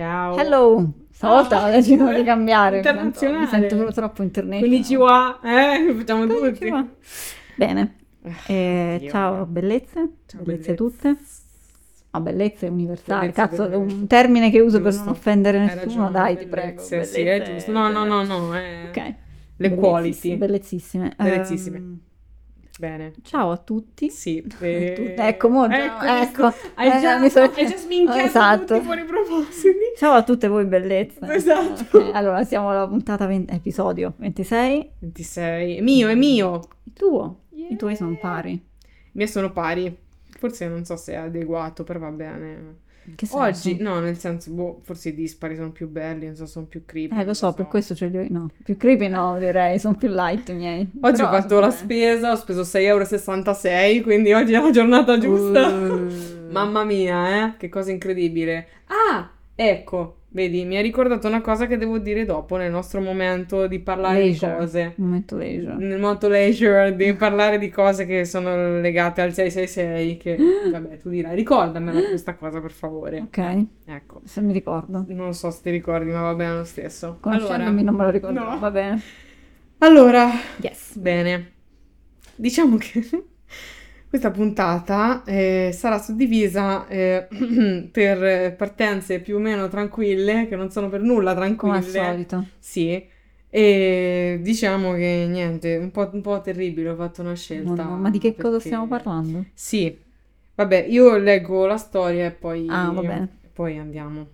Ciao. Hello! Stavolta Ah, ho deciso di cambiare. internazionale. Mi sento proprio troppo internazionale. Konnichiwa, eh? Facciamo tutti. Bene. Eh, Dio ciao bellezze, Ciao, bellezze bellezze. tutte. Ah, bellezze universali, Bellezze, cazzo, è bellezze. un termine che uso per Giusto. non offendere nessuno, ragione, dai, ti bellezze, prego. Sì, è bellezze, giusto. No, no, no, no. eh. Ok. Le Bellezziss- quality. Bellezissime. Bellezissime. Ehm, Bene. ciao a tutti. Sì. Tu- eh, ecco, mo già- visto? ecco. Hai Eh, già, mi sono- hai già sminchiato Esatto. tutti fuori propositi. Ciao a tutte voi bellezze. Esatto. Ok, allora, siamo alla puntata 20 episodio 26. 26. È mio, è mio. Il tuo. I tuoi sono pari. I miei sono pari. Forse non so se è adeguato, però va bene. Oggi, no, nel senso, boh, forse i dispari sono più belli, non so, sono più creepy. Eh, lo so, per questo ce li ho. No, più creepy no, direi, sono più light i miei. Oggi Però ho fatto sono la spesa, ho speso 6,66 euro, quindi oggi è la giornata giusta. Uh. Mamma mia, eh, che cosa incredibile. Ah, ecco, vedi, mi ha ricordato una cosa che devo dire dopo nel nostro momento di parlare Leisure. di cose. Momento leisure. Nel momento leisure di parlare di cose che sono legate al 666 che vabbè, tu dirai, ricordamela questa cosa per favore. Ok, Ecco. se mi ricordo. Non so se ti ricordi, ma va bene lo stesso. Conoscendomi non me lo ricordo. no. Va bene. Allora, Yes. Bene, diciamo che questa puntata eh, sarà suddivisa eh, per partenze più o meno tranquille, che non sono per nulla Come al tranquille. solito. Sì, e diciamo che niente, un po', un po' terribile, ho fatto una scelta. Ma, ma di che cosa perché- stiamo parlando? Sì, vabbè, io leggo la storia e poi, Ah, bene. poi andiamo.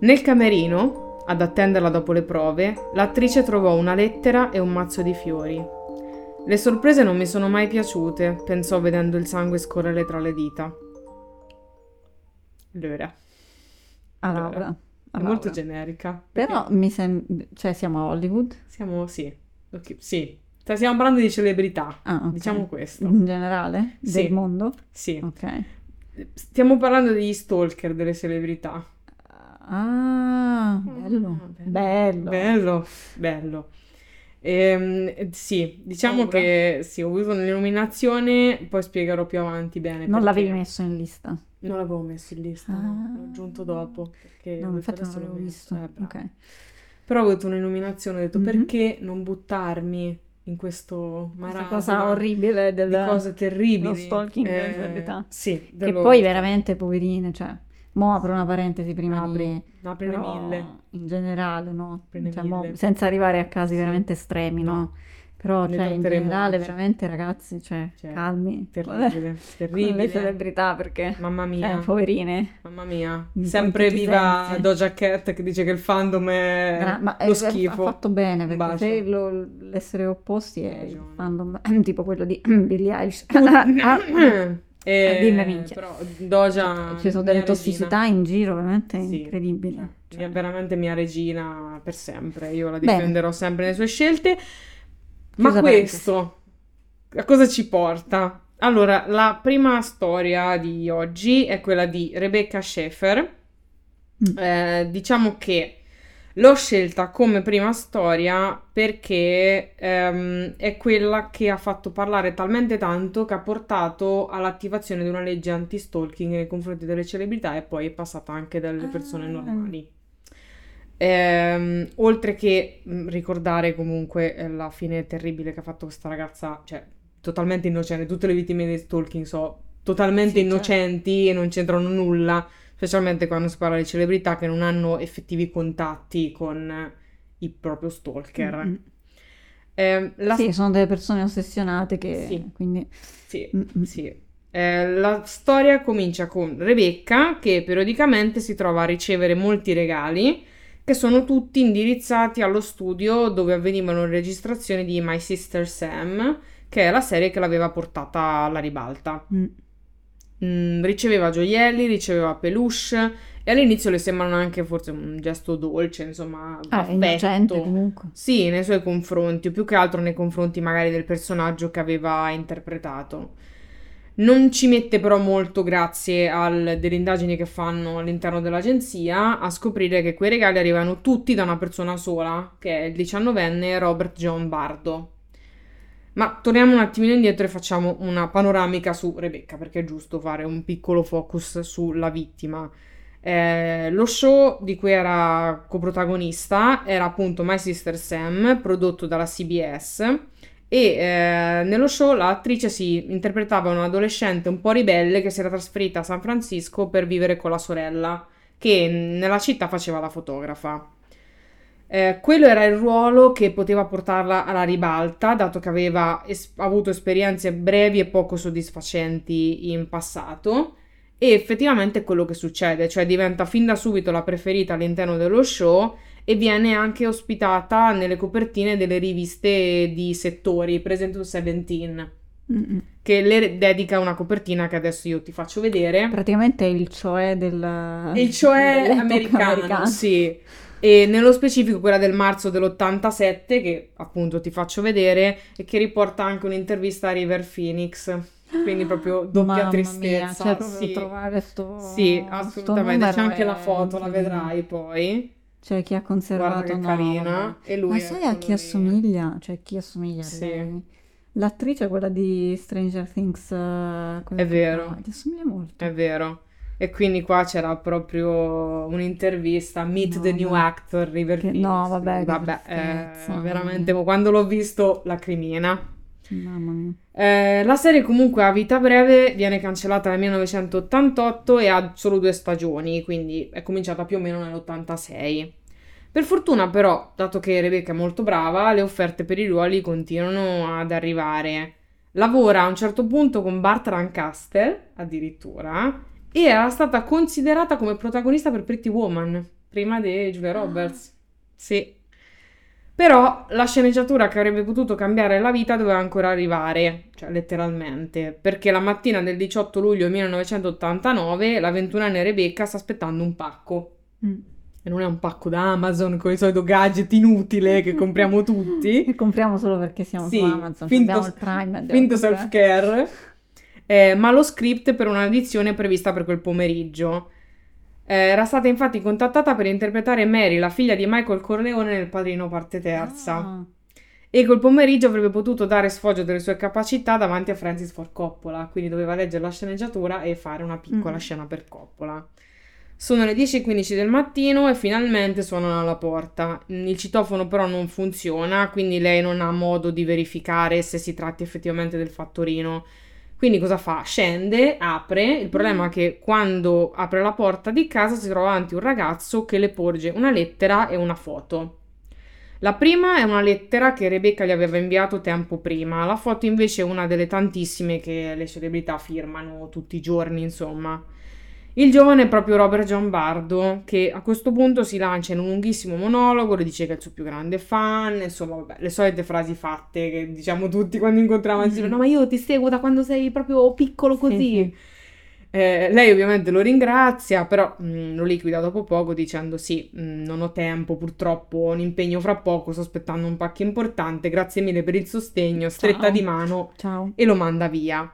Nel camerino, ad attenderla dopo le prove, l'attrice trovò una lettera e un mazzo di fiori. Le sorprese non mi sono mai piaciute, pensò vedendo il sangue scorrere tra le dita. Allora, A Laura. A è molto generica. Però mi sembra... Cioè, siamo a Hollywood? Siamo, sì, ok, sì. Stiamo parlando di celebrità, Ah, ok. diciamo questo. In generale? Sì. Del mondo? Sì. Ok. Stiamo parlando degli stalker delle celebrità. Ah, bello. Ah, Bello. Bello, bello. Ehm, eh, sì, diciamo Paura. che sì, ho avuto un'illuminazione, poi spiegherò più avanti bene. Non perché l'avevi messo in lista? Non l'avevo messo in lista, Ah. no, l'ho aggiunto dopo. Perché No, infatti non l'avevo visto. Eh, brava. Ok. Però ho avuto un'illuminazione, ho detto Mhm. perché non buttarmi in questo marasma cosa orribile del... di cose terribili. lo stalking Eh, celebrità. Sì, Che dello- poi veramente, poverine, cioè... Mo apro una parentesi prima Apri, di... aprine però mille. in generale, no? Aprine Cioè, mo- mille. senza arrivare a casi Sì. veramente estremi, no? No. Però, Ne cioè, in generale, veramente, ragazzi, cioè, Cioè, calmi. Terribile, Con le terribile. celebrità, perché... Mamma mia. Eh, poverine. Mamma mia, sempre viva. Doja Cat che dice che il fandom è Gra- ma lo eh, schifo. ha fatto bene perché bacio. se lo- l'essere opposti è il fandom tipo quello di Billie Eilish Ah, E- dimmi, minchia. però Doja ci sono delle regina. tossicità in giro veramente Sì, incredibili cioè, Cioè, è veramente mia regina per sempre. Io la Bene. difenderò sempre nelle sue scelte. Ma questo a cosa ci porta? Allora, la prima storia di oggi è quella di Rebecca Schaeffer. Mm. Eh, diciamo che l'ho scelta come prima storia perché ehm, è quella che ha fatto parlare talmente tanto che ha portato all'attivazione di una legge anti-stalking nei confronti delle celebrità e poi è passata anche dalle persone Ah. normali. Ehm, oltre che mh, ricordare comunque eh, la fine terribile che ha fatto questa ragazza, cioè totalmente innocente, tutte le vittime di stalking sono totalmente Sì, certo. innocenti e non c'entrano nulla, specialmente quando si parla di celebrità che non hanno effettivi contatti con eh, il proprio stalker. Mm, mm. Ehm, la sì sono delle persone ossessionate che Sì. quindi sì, Mm, mm. sì. Eh, la storia comincia con Rebecca che periodicamente si trova a ricevere molti regali che sono tutti indirizzati allo studio dove avvenivano le registrazioni di My Sister Sam, che è la serie che l'aveva portata alla ribalta. mm, Mm, riceveva gioielli, riceveva peluche e all'inizio le sembrano anche forse un gesto dolce, insomma, ah, affetto. comunque Sì, nei suoi confronti, o più che altro nei confronti magari del personaggio che aveva interpretato. Non ci mette però molto, grazie al- delle indagini che fanno all'interno dell'agenzia, a scoprire che quei regali arrivano tutti da una persona sola, che è il diciannovenne Robert John Bardo. Ma torniamo un attimino indietro e facciamo una panoramica su Rebecca, perché è giusto fare un piccolo focus sulla vittima. Eh, lo show di cui era coprotagonista era appunto My Sister Sam, prodotto dalla CBS. E eh, nello show l'attrice si interpretava un'adolescente un po' ribelle che si era trasferita a San Francisco per vivere con la sorella, che nella città faceva la fotografa. Eh, quello era il ruolo che poteva portarla alla ribalta, dato che aveva es- avuto esperienze brevi e poco soddisfacenti in passato. E effettivamente è quello che succede, cioè diventa fin da subito la preferita all'interno dello show e viene anche ospitata nelle copertine delle riviste di settori, per esempio Seventeen, Mm-mm. che le dedica una copertina che adesso io ti faccio vedere. Praticamente è il cioè del... Il cioè americano, americana. sì. E nello specifico quella del marzo dell'87, che appunto ti faccio vedere, e che riporta anche un'intervista a River Phoenix. Quindi proprio doppia Mamma tristezza. mia, cioè sì. trovare sto... Sì, sto assolutamente. C'è numero anche la foto, la vedrai poi. Cioè chi ha conservato... Guarda che no, carina. E lui Ma sai a chi assomiglia? Cioè chi assomiglia Sì. L'attrice è quella di Stranger Things. quella È vero. Gli assomiglia molto. È vero. E quindi qua c'era proprio un'intervista, Meet No, the New ma- Actor, River che- Phoenix. no, vabbè, Vabbè, eh, veramente, quando l'ho visto, lacrimina. Mamma mia. Eh, la serie comunque a vita breve viene cancellata nel 1988 e ha solo due stagioni, quindi è cominciata più o meno nell'86. Per fortuna però, dato che Rebecca è molto brava, le offerte per i ruoli continuano ad arrivare. Lavora a un certo punto con Bart Lancaster, addirittura, e era stata considerata come protagonista per Pretty Woman, prima di Julia Roberts. Sì. Però la sceneggiatura che avrebbe potuto cambiare la vita doveva ancora arrivare, cioè letteralmente, perché la mattina del 18 luglio 1989 la ventunenne Rebecca sta aspettando un pacco. Mm. E non è un pacco da Amazon con il solito gadget inutile che compriamo tutti. Che compriamo solo perché siamo Sì, su Amazon. finto- abbiamo il Prime. Finto eh. self-care. Eh, ma lo script per un'edizione prevista per quel pomeriggio. Eh, era stata infatti contattata per interpretare Mary, la figlia di Michael Corleone nel Padrino parte terza. Ah, E quel pomeriggio avrebbe potuto dare sfoggio delle sue capacità davanti a Francis Ford Coppola, quindi doveva leggere la sceneggiatura e fare una piccola Mm. scena per Coppola. Sono le 10.15 del mattino e finalmente suonano alla porta. Il citofono però non funziona, quindi lei non ha modo di verificare se si tratti effettivamente del fattorino. Quindi cosa fa? Scende, apre. Il problema è che quando apre la porta di casa si trova davanti un ragazzo che le porge una lettera e una foto. La prima è una lettera che Rebecca gli aveva inviato tempo prima, la foto invece è una delle tantissime che le celebrità firmano tutti i giorni, insomma. Il giovane è proprio Robert John Bardo, che a questo punto si lancia in un lunghissimo monologo, le dice che è il suo più grande fan, insomma, vabbè, le solite frasi fatte che diciamo tutti quando incontriamo, Mhm. dicono, no, ma io ti seguo da quando sei proprio piccolo Sì, così. sì. Eh, lei ovviamente lo ringrazia, però mh, lo liquida dopo poco dicendo sì, mh, non ho tempo, purtroppo ho un impegno fra poco, sto aspettando un pacco importante, grazie mille per il sostegno, stretta Ciao. di mano Ciao. e lo manda via.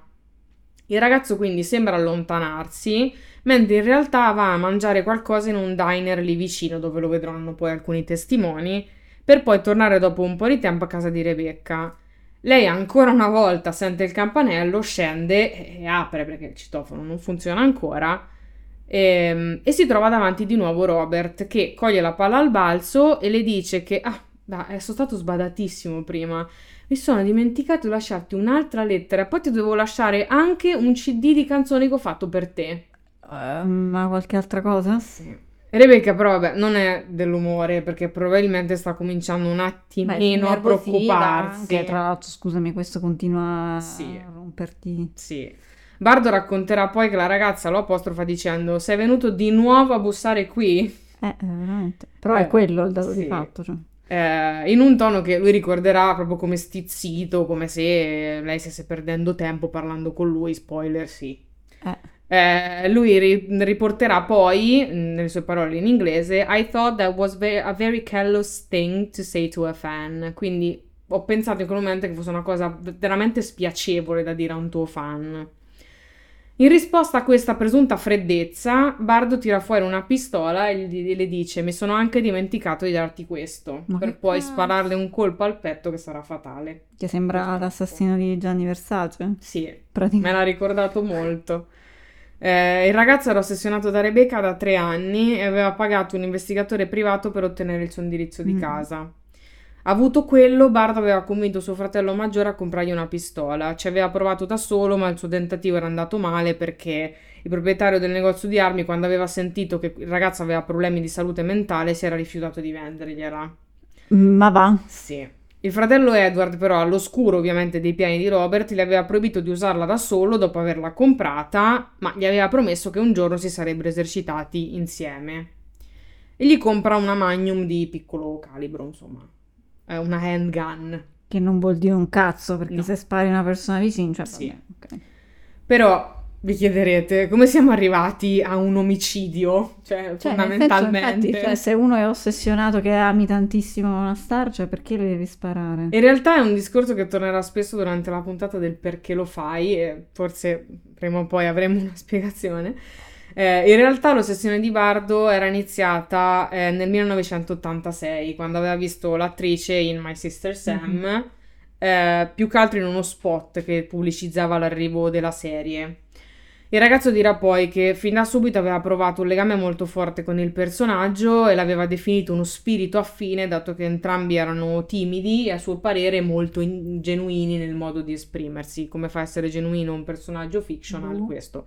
Il ragazzo quindi sembra allontanarsi, mentre in realtà va a mangiare qualcosa in un diner lì vicino dove lo vedranno poi alcuni testimoni, per poi tornare dopo un po' di tempo a casa di Rebecca. Lei ancora una volta sente il campanello, scende e apre perché il citofono non funziona ancora ehm, e, si trova davanti di nuovo Robert che coglie la palla al balzo e le dice che ah, bah, eh, sono stato sbadatissimo prima. Mi sono dimenticato di lasciarti un'altra lettera, poi ti dovevo lasciare anche un CD di canzoni che ho fatto per te. Eh, ma qualche altra cosa? Rebecca però vabbè non è dell'umore perché probabilmente sta cominciando un attimino Beh, a preoccuparsi. Anche, tra l'altro, scusami, questo continua Sì. a romperti. Sì. Bardo racconterà poi che la ragazza lo apostrofa dicendo sei venuto di nuovo a bussare qui? Eh, eh, veramente. Però Eh, è quello il dato sì. di fatto. Cioè. Eh, in un tono che lui ricorderà proprio come stizzito, come se lei stesse perdendo tempo parlando con lui, spoiler sì. Eh. Eh, lui ri- riporterà poi, mh, nelle sue parole in inglese, I thought that was ve- a very callous thing to say to a fan. Quindi ho pensato in quel momento che fosse una cosa veramente spiacevole da dire a un tuo fan. In risposta a questa presunta freddezza, Bardo tira fuori una pistola e gli- le dice: Mi sono anche dimenticato di darti questo. Ma per poi cazzo? spararle un colpo al petto che sarà fatale. Che sembra l'assassino di Gianni Versace. Sì, me l'ha ricordato molto. Eh, il ragazzo era ossessionato da Rebecca da tre anni e aveva pagato un investigatore privato per ottenere il suo indirizzo di Mm. casa. Avuto quello, Bart aveva convinto suo fratello maggiore a comprargli una pistola. Ci aveva provato da solo, ma il suo tentativo era andato male perché il proprietario del negozio di armi, quando aveva sentito che il ragazzo aveva problemi di salute mentale, si era rifiutato di vendergliela. Ma va. Sì. Il fratello Edward, però, all'oscuro ovviamente dei piani di Robert, gli aveva proibito di usarla da solo dopo averla comprata, ma gli aveva promesso che un giorno si sarebbero esercitati insieme. E gli compra una Magnum di piccolo calibro, insomma. È una handgun. Che non vuol dire un cazzo, perché No. se spari una persona vicino, cioè, Sì. vabbè, ok. Però vi chiederete come siamo arrivati a un omicidio? Cioè, Cioè, nel senso, fondamentalmente. infatti, cioè, se uno è ossessionato che ami tantissimo una star, cioè perché le devi sparare? In realtà è un discorso che tornerà spesso durante la puntata del perché lo fai e forse prima o poi avremo una spiegazione. Eh, in realtà l'ossessione di Bardo era iniziata eh, nel 1986 quando aveva visto l'attrice in My Sister Sam, eh, più che altro in uno spot che pubblicizzava l'arrivo della serie. Il ragazzo dirà poi che fin da subito aveva provato un legame molto forte con il personaggio e l'aveva definito uno spirito affine, dato che entrambi erano timidi e a suo parere molto in- genuini nel modo di esprimersi. Come fa a essere genuino un personaggio fictional? Boh. Questo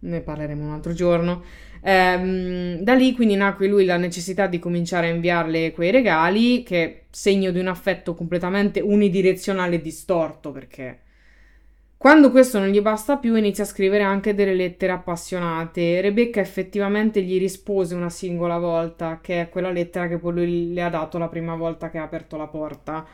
ne parleremo un altro giorno. Ehm, da lì quindi nacque lui la necessità di cominciare a inviarle quei regali, che segno di un affetto completamente unidirezionale e distorto, perché quando questo non gli basta più, inizia a scrivere anche delle lettere appassionate. Rebecca effettivamente gli rispose una singola volta, che è quella lettera che poi lui le ha dato la prima volta che ha aperto la porta.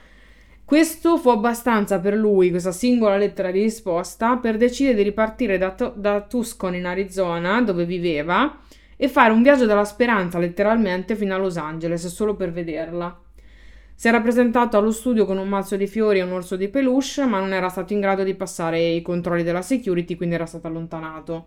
Questo fu abbastanza per lui, questa singola lettera di risposta, per decidere di ripartire da, Tu- da Tucson in Arizona, dove viveva, e fare un viaggio della speranza letteralmente fino a Los Angeles, solo per vederla. Si era presentato allo studio con un mazzo di fiori e un orso di peluche, ma non era stato in grado di passare i controlli della security, quindi era stato allontanato.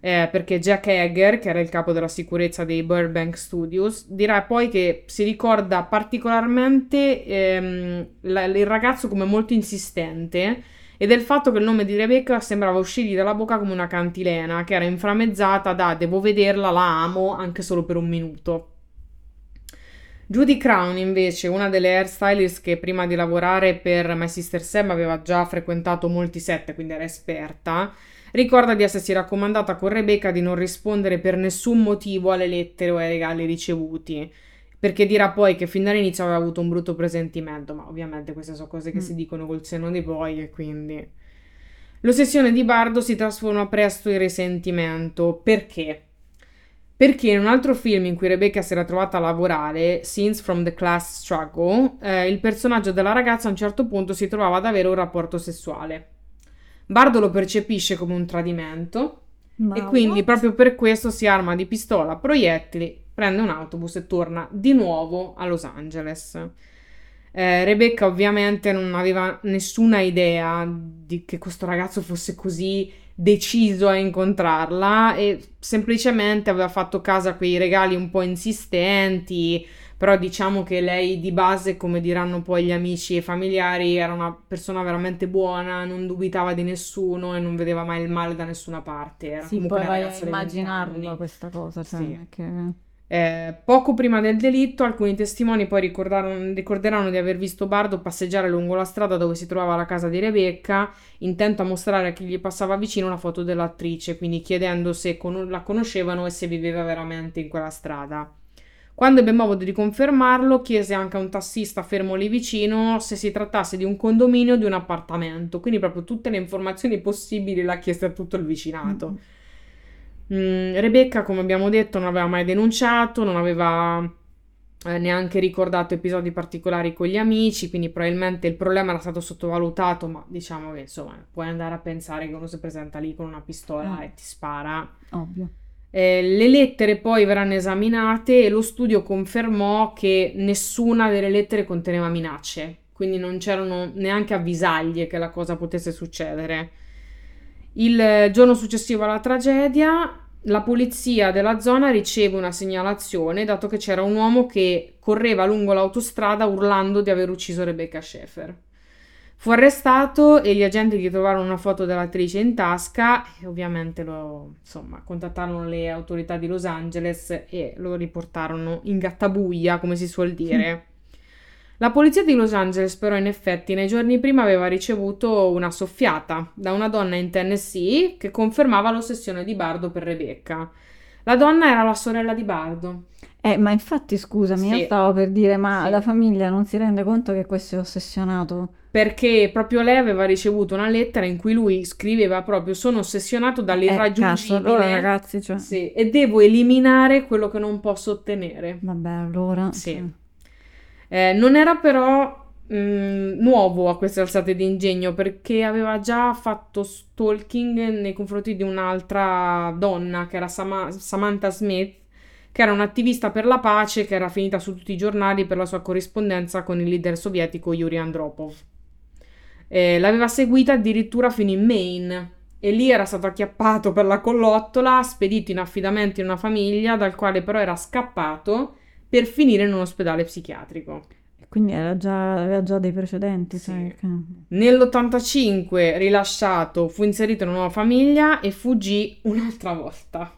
Eh, perché Jack Hager, che era il capo della sicurezza dei Burbank Studios, dirà poi che si ricorda particolarmente ehm, la- il ragazzo come molto insistente e del fatto che il nome di Rebecca sembrava uscirgli dalla bocca come una cantilena, che era inframmezzata da devo vederla, la amo, anche solo per un minuto. Judy Crown, invece, una delle hairstylist che prima di lavorare per My Sister Sam aveva già frequentato molti set, quindi era esperta, ricorda di essersi raccomandata con Rebecca di non rispondere per nessun motivo alle lettere o ai regali ricevuti, perché dirà poi che fin dall'inizio aveva avuto un brutto presentimento, ma ovviamente queste sono cose che Mm. si dicono col senno di poi e quindi... L'ossessione di Bardo si trasforma presto in risentimento. Perché? Perché in un altro film in cui Rebecca si era trovata a lavorare, Scenes from the Class Struggle, eh, il personaggio della ragazza a un certo punto si trovava ad avere un rapporto sessuale. Bardo lo percepisce come un tradimento Ma e quindi what? proprio per questo si arma di pistola, proiettili, prende un autobus e torna di nuovo a Los Angeles. Eh, Rebecca ovviamente non aveva nessuna idea di che questo ragazzo fosse così deciso a incontrarla e semplicemente aveva fatto caso a quei regali un po' insistenti, però diciamo che lei di base, come diranno poi gli amici e familiari, era una persona veramente buona, non dubitava di nessuno e non vedeva mai il male da nessuna parte. Era Sì, poi vai a ragazza di 20 immaginarlo questa cosa, cioè, Sì. che... Eh, poco prima del delitto, alcuni testimoni poi ricorderanno di aver visto Bardo passeggiare lungo la strada dove si trovava la casa di Rebecca, intento a mostrare a chi gli passava vicino una foto dell'attrice, quindi chiedendo se con- la conoscevano e se viveva veramente in quella strada. Quando ebbe modo di confermarlo, chiese anche a un tassista fermo lì vicino se si trattasse di un condominio o di un appartamento, quindi proprio tutte le informazioni possibili l'ha chieste a tutto il vicinato. Mm, Rebecca, come abbiamo detto, non aveva mai denunciato, non aveva eh, neanche ricordato episodi particolari con gli amici, quindi probabilmente il problema era stato sottovalutato, ma diciamo che insomma puoi andare a pensare che uno si presenta lì con una pistola Mm. e ti spara. Ovvio. Eh, le lettere poi verranno esaminate e lo studio confermò che nessuna delle lettere conteneva minacce, quindi non c'erano neanche avvisaglie che la cosa potesse succedere. Il giorno successivo alla tragedia, la polizia della zona riceve una segnalazione, dato che c'era un uomo che correva lungo l'autostrada urlando di aver ucciso Rebecca Schaeffer. Fu arrestato e gli agenti gli trovarono una foto dell'attrice in tasca e ovviamente lo, insomma, contattarono le autorità di Los Angeles e lo riportarono in gattabuia, come si suol dire. La polizia di Los Angeles però in effetti nei giorni prima aveva ricevuto una soffiata da una donna in Tennessee che confermava l'ossessione di Bardo per Rebecca. La donna era la sorella di Bardo. Eh, ma infatti scusami, Sì. io stavo per dire, ma Sì. la famiglia non si rende conto che questo è ossessionato? Perché proprio lei aveva ricevuto una lettera in cui lui scriveva proprio sono ossessionato Eh, dall'irraggiungibile allora ragazzi, cioè... sì, e devo eliminare quello che non posso ottenere. Vabbè, allora... Sì. cioè, Eh, non era però mh, nuovo a queste alzate di ingegno perché aveva già fatto stalking nei confronti di un'altra donna che era Sama- Samantha Smith, che era un'attivista per la pace che era finita su tutti i giornali per la sua corrispondenza con il leader sovietico Yuri Andropov. Eh, l'aveva seguita addirittura fino in Maine e lì era stato acchiappato per la collottola, spedito in affidamento in una famiglia dal quale però era scappato per finire in un ospedale psichiatrico. Quindi era già, aveva già dei precedenti, Sì. cioè, che- Nell'85 rilasciato, fu inserito in una nuova famiglia e fuggì un'altra volta.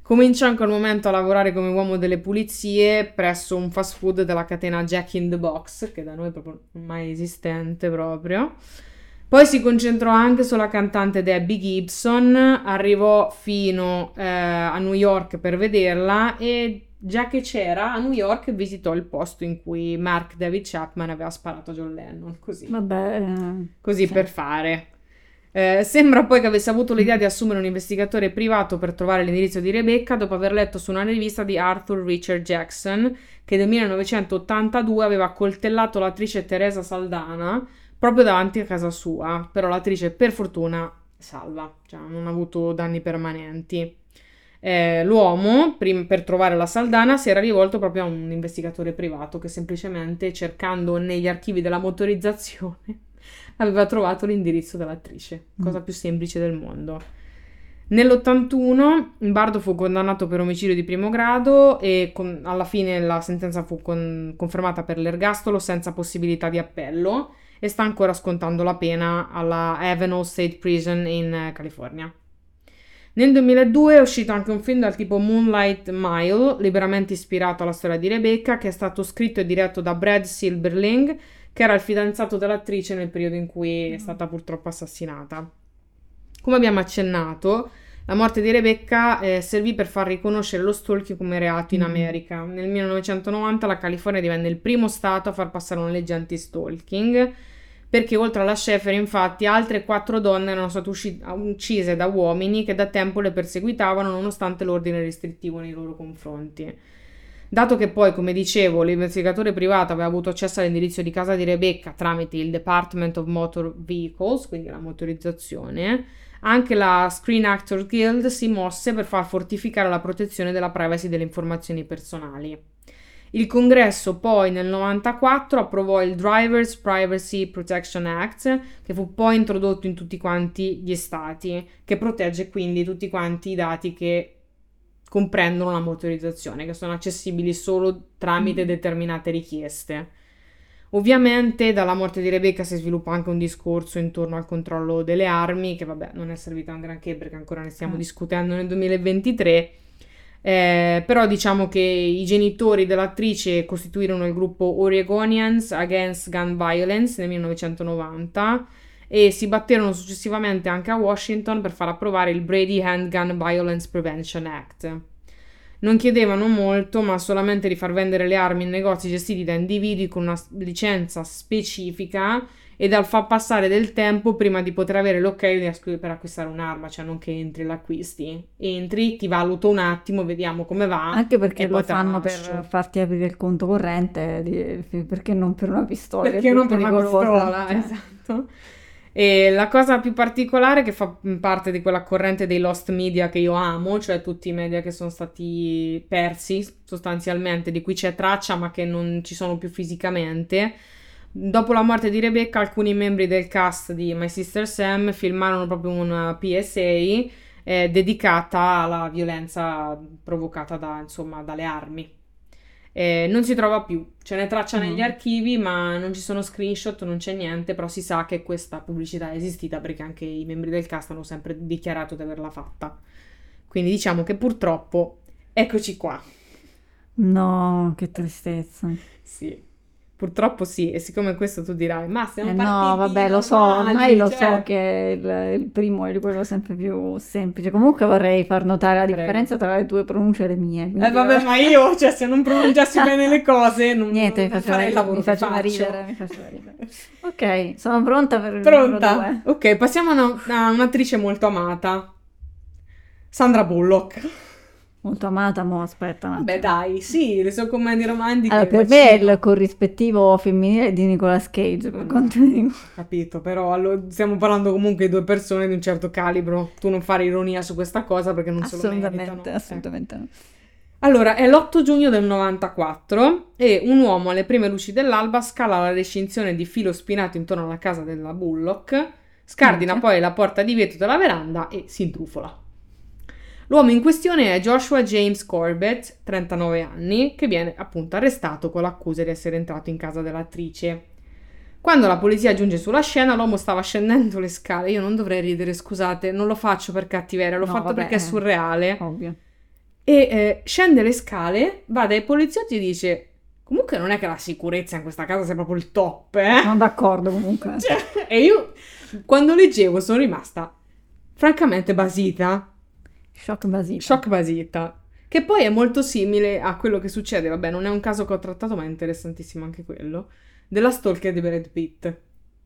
Cominciò in quel momento a lavorare come uomo delle pulizie presso un fast food della catena Jack in the Box, che da noi è proprio mai esistente proprio. Poi si concentrò anche sulla cantante Debbie Gibson, arrivò fino eh, a New York per vederla e già che c'era a New York visitò il posto in cui Mark David Chapman aveva sparato a John Lennon, così Vabbè, eh, così Sì. per fare. Eh, sembra poi che avesse avuto l'idea di assumere un investigatore privato per trovare l'indirizzo di Rebecca dopo aver letto su una rivista di Arthur Richard Jackson che nel 1982 aveva coltellato l'attrice Teresa Saldana proprio davanti a casa sua, però l'attrice per fortuna salva, cioè non ha avuto danni permanenti. Eh, l'uomo, prim- per trovare la Saldana, si era rivolto proprio a un investigatore privato che semplicemente cercando negli archivi della motorizzazione aveva trovato l'indirizzo dell'attrice, cosa più semplice del mondo. Nell'81 Bardo fu condannato per omicidio di primo grado e con- alla fine la sentenza fu con- confermata per l'ergastolo senza possibilità di appello e sta ancora scontando la pena alla Avenel State Prison in eh, California. Nel 2002 è uscito anche un film dal tipo Moonlight Mile, liberamente ispirato alla storia di Rebecca, che è stato scritto e diretto da Brad Silberling, che era il fidanzato dell'attrice nel periodo in cui è stata purtroppo assassinata. Come abbiamo accennato, la morte di Rebecca eh, servì per far riconoscere lo stalking come reato in Mm. America. Nel 1990 la California divenne il primo stato a far passare una legge anti-stalking, perché oltre alla Schaeffer, infatti, altre quattro donne erano state usci- uccise da uomini che da tempo le perseguitavano nonostante l'ordine restrittivo nei loro confronti. Dato che poi, come dicevo, l'investigatore privato aveva avuto accesso all'indirizzo di casa di Rebecca tramite il Department of Motor Vehicles, quindi la motorizzazione, anche la Screen Actors Guild si mosse per far fortificare la protezione della privacy delle informazioni personali. Il congresso poi nel 94 approvò il Drivers Privacy Protection Act, che fu poi introdotto in tutti quanti gli stati, che protegge quindi tutti quanti i dati che comprendono la motorizzazione, che sono accessibili solo tramite Mm. determinate richieste. Ovviamente dalla morte di Rebecca si sviluppa anche un discorso intorno al controllo delle armi, che vabbè non è servito a un granché perché ancora ne stiamo Eh. discutendo nel 2023, eh, però diciamo che i genitori dell'attrice costituirono il gruppo Oregonians Against Gun Violence nel 1990 e si batterono successivamente anche a Washington per far approvare il Brady Handgun Violence Prevention Act. Non chiedevano molto, ma solamente di far vendere le armi in negozi gestiti da individui con una licenza specifica e dal far passare del tempo prima di poter avere l'ok per acquistare un'arma, cioè non che entri e l'acquisti. Entri, ti valuto un attimo, vediamo come va. Anche perché lo fanno per farti aprire il conto corrente, perché non per una pistola? Perché non per una pistola, cioè. esatto. E la cosa più particolare che fa parte di quella corrente dei lost media che io amo, cioè tutti i media che sono stati persi sostanzialmente, di cui c'è traccia ma che non ci sono più fisicamente. Dopo la morte di Rebecca, alcuni membri del cast di My Sister Sam filmarono proprio una PSA eh, dedicata alla violenza provocata da, insomma, dalle armi. Eh, non si trova più, ce ne traccia Mm. negli archivi, ma non ci sono screenshot, non c'è niente, però si sa che questa pubblicità è esistita perché anche i membri del cast hanno sempre dichiarato di averla fatta. Quindi diciamo che purtroppo, eccoci qua. No, che tristezza. Sì, purtroppo sì, e siccome questo tu dirai, ma siamo Eh partiti no, vabbè, lo so, ormai lo cioè- so che il, il primo è quello sempre più semplice. Comunque vorrei far notare la Prego. differenza tra le tue pronunce e le mie. quindi- Eh vabbè, ma io, cioè, se non pronunciassi bene le cose, non, Niente, mi non faceva, farei il lavoro mi faccio. ridere, mi faceva ridere. Ok, sono pronta per il Pronta? Ok, passiamo a, una- a un'attrice molto amata. Sandra Bullock. Molto amata, mo aspetta. Vabbè, dai, sì, le sue commedie romantiche. Allora, per me è il corrispettivo femminile di Nicolas Cage, per quanto mi. Capito, però allo- stiamo parlando comunque di due persone di un certo calibro. Tu non fare ironia su questa cosa perché non se lo meritano. Assolutamente, Ecco. assolutamente no. Allora, è l'8 giugno del 94 e un uomo alle prime luci dell'alba scala la recinzione di filo spinato intorno alla casa della Bullock, scardina Minchia. poi la porta di vetro della veranda e si intrufola. L'uomo in questione è Joshua James Corbett, 39 anni, che viene appunto arrestato con l'accusa di essere entrato in casa dell'attrice. Quando la polizia giunge sulla scena, l'uomo stava scendendo le scale. Io non dovrei ridere, scusate, non lo faccio per cattiveria, l'ho No, fatto vabbè, perché è eh. surreale. Ovvio. E eh, scende le scale, va dai poliziotti e dice: Comunque non è che la sicurezza in questa casa sia proprio il top, eh? Sono d'accordo comunque. Cioè, e io quando leggevo sono rimasta francamente basita, Shock basito. shock basita. Che poi è molto simile a quello che succede, vabbè, non è un caso che ho trattato, ma è interessantissimo anche quello, della stalker di Brad Pitt.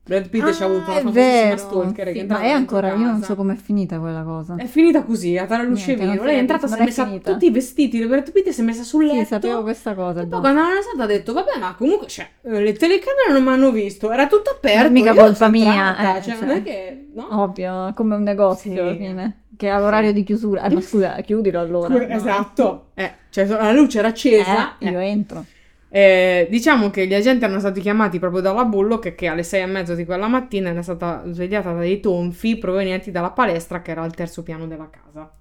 Brad Pitt ci ha avuto una Ah, famosissima stalker Sì, ma è ancora, io non so com'è finita quella cosa. È finita così, a Tara Niente, Lucevino. non Lei è entrata, si è messa finita. tutti i vestiti di Brad Pitt si è messa sul letto. Sì, sapevo questa cosa. E poi quando hanno arrestato ha detto, vabbè, ma comunque, cioè, eh, le telecamere non mi hanno visto, era tutto aperto. Mica colpa mia, eh, cioè, cioè. non è che... No? Ovvio, come un negozio Sì. alla fine. Che ha l'orario di chiusura. Eh, ma scusa, chiudilo allora. No? Esatto. Eh, cioè, la luce era accesa. Eh, io entro. Eh, diciamo che gli agenti erano stati chiamati proprio dalla Bullock che alle sei e mezzo di quella mattina era stata svegliata da dei tonfi provenienti dalla palestra che era al terzo piano della casa.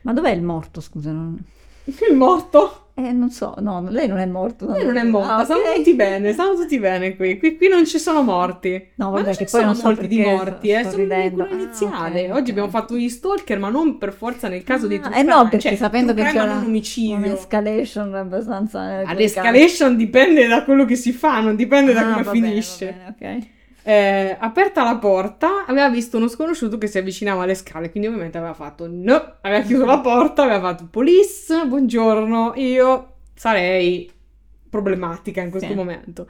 Ma dov'è il morto, scusa? Non... Il morto? Eh, non so. No, lei non è morto. Lei non è morta, Ah, ok. stanno tutti bene, stanno tutti bene qui. Qui, qui non ci sono morti. No, vabbè, che ci poi sono non so molti di morti, sto- eh, sto sono ridendo. quello Ah, iniziale. ok, Oggi ok. abbiamo fatto gli stalker, ma non per forza nel caso di Ah, true eh no, perché cioè, sapendo che c'è un omicidio. un'escalation abbastanza... eh. L'escalation dipende da quello che si fa, non dipende da Ah, come va bene, finisce. va bene, ok. Eh, aperta la porta, aveva visto uno sconosciuto che si avvicinava alle scale, quindi ovviamente aveva fatto no, aveva chiuso la porta, aveva fatto police, buongiorno, io sarei problematica in questo Sì. momento.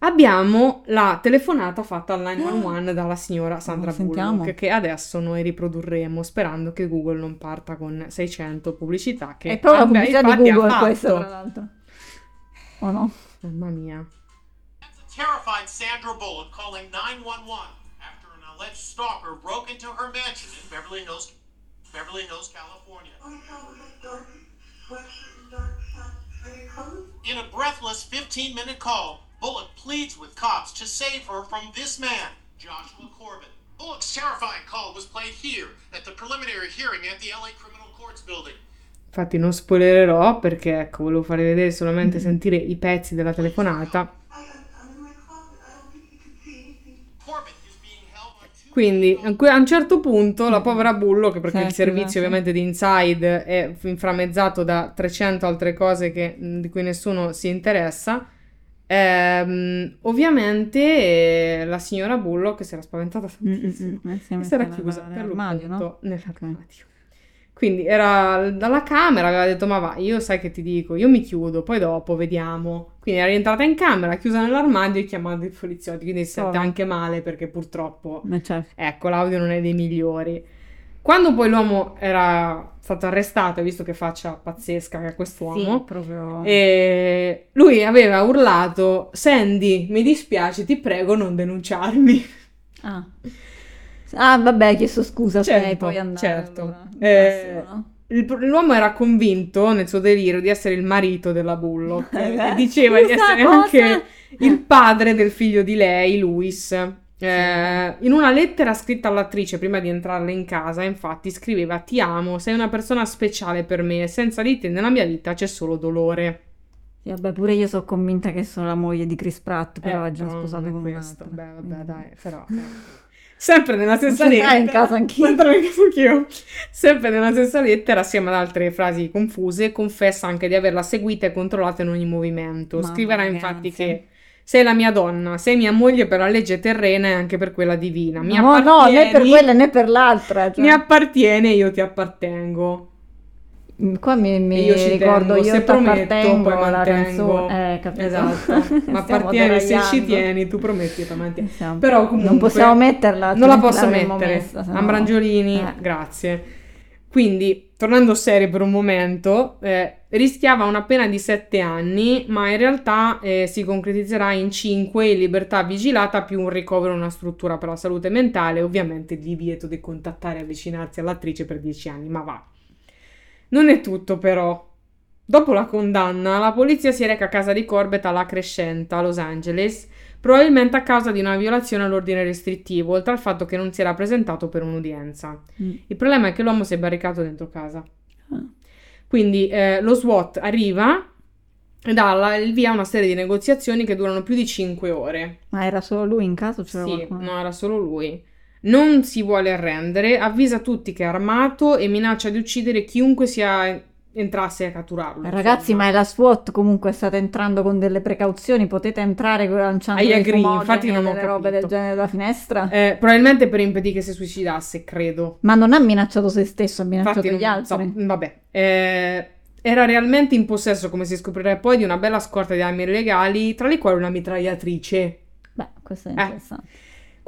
Abbiamo la telefonata fatta al 911 dalla signora Sandra Oh, sentiamo. Bullock che adesso noi riprodurremo sperando che Google non parta con 600 pubblicità che È proprio la pubblicità di Google questa, tra l'altro. O no? Mamma mia. That's a terrified Sandra Bullock calling 911 after an alleged stalker broke into her mansion in Beverly Hills, Beverly Hills, California. In a breathless 15 minute call, Bullock pleads with cops to save her from this man, Joshua Corbin. Bullock's terrifying call was played here at the preliminary hearing at the LA Criminal Courts building. Infatti non spoilererò perché ecco, volevo farvi vedere solamente sentire i pezzi della telefonata. Quindi a un certo punto la povera Bullock, perché Sì, il servizio sì. ovviamente di Inside è inframmezzato da 300 altre cose che- di cui nessuno si interessa, ehm, ovviamente eh, la signora Bullock si era spaventata tantissimo. Mm, mm, mm, eh, E si era chiusa per nell'armadio, no? nell'armadio. Quindi era dalla camera, aveva detto: Ma va, io sai che ti dico, io mi chiudo, poi dopo vediamo. Quindi era rientrata in camera, chiusa nell'armadio e chiamando i poliziotti. Quindi si sente Oh. anche male perché purtroppo, Eh, certo. ecco, l'audio non è dei migliori. Quando poi l'uomo era stato arrestato, visto che faccia pazzesca che ha quest'uomo. Sì, proprio... E lui aveva urlato: Sandy, mi dispiace, ti prego, non denunciarmi. Ah. Ah, vabbè, hai chiesto scusa, ok, Certo, puoi andare. certo. allora. Eh, l'uomo era convinto nel suo delirio di essere il marito della Bullock Eh, e diceva di essere cosa? anche il padre del figlio di lei, Louis. Eh, in una lettera scritta all'attrice prima di entrarle in casa, infatti, scriveva: Ti amo, sei una persona speciale per me, senza di te nella mia vita c'è solo dolore. Sì, vabbè, pure io sono convinta che sono la moglie di Chris Pratt, però Eh, è già sposato con questo. altro. Beh, vabbè, dai, però... eh. Sempre nella stessa lettera. in casa anch'io. In casa anch'io. Sempre nella stessa lettera, assieme ad altre frasi confuse, confessa anche di averla seguita e controllata in ogni movimento. Mamma, Scriverà ragazzi. infatti che sei la mia donna, sei mia moglie per la legge terrena e anche per quella divina. Mi No, no, né per quella né per l'altra. cioè. Mi appartiene, io ti appartengo. Mm, Qua mi, mi E io ci ricordo tengo, io prometto, poi la mantengo. canzone. Eh, capito. Esatto, ma Stiamo appartieni se ci tieni, tu prometti, poi mantieni. Siamo- Però comunque non possiamo metterla. Non la posso mettere. messa, no- Ambrangiolini, Eh. grazie. Quindi, tornando serio per un momento, eh, rischiava una pena di 7 anni, ma in realtà eh, si concretizzerà in 5 in libertà vigilata più un ricovero in una struttura per la salute mentale e ovviamente il divieto di contattare e avvicinarsi all'attrice per 10 anni, ma va. Non è tutto però. Dopo la condanna, la polizia si reca a casa di Corbett alla Crescenta, a Los Angeles, probabilmente a causa di una violazione all'ordine restrittivo, oltre al fatto che non si era presentato per un'udienza. Mm. Il problema è che l'uomo si è barricato dentro casa. Ah. Quindi eh, lo SWAT arriva e dà il via a una serie di negoziazioni che durano più di 5 ore. Ma era solo lui in caso? C'era Sì, qualcuno? no, era solo lui. Non si vuole arrendere, avvisa tutti che è armato e minaccia di uccidere chiunque sia entrasse a catturarlo. Eh, Ragazzi, insomma. ma la SWAT comunque state entrando con delle precauzioni, potete entrare lanciando dei agree, infatti non ho delle robe del genere dalla finestra? Eh, probabilmente per impedire che si suicidasse, credo. Ma non ha minacciato se stesso, ha minacciato Infatti, gli non so, altri. vabbè. Eh, era realmente in possesso, come si scoprirà poi, di una bella scorta di armi illegali, tra le quali una mitragliatrice. Beh, questo è Eh, interessante.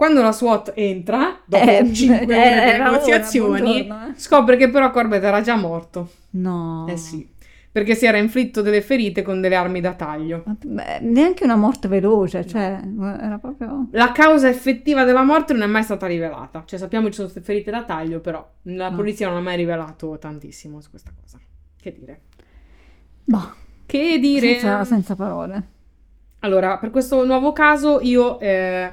Quando la SWAT entra, dopo Eh, 5 ore eh, di ora, negoziazioni, eh. scopre che però Corbett era già morto. No. Eh sì, perché si era inflitto delle ferite con delle armi da taglio. Beh, neanche una morte veloce, cioè, era proprio... La causa effettiva della morte non è mai stata rivelata. Cioè sappiamo che ci sono state ferite da taglio, però la No. polizia non ha mai rivelato tantissimo su questa cosa. Che dire? Boh, Che dire? senza, senza parole. Allora, per questo nuovo caso io eh,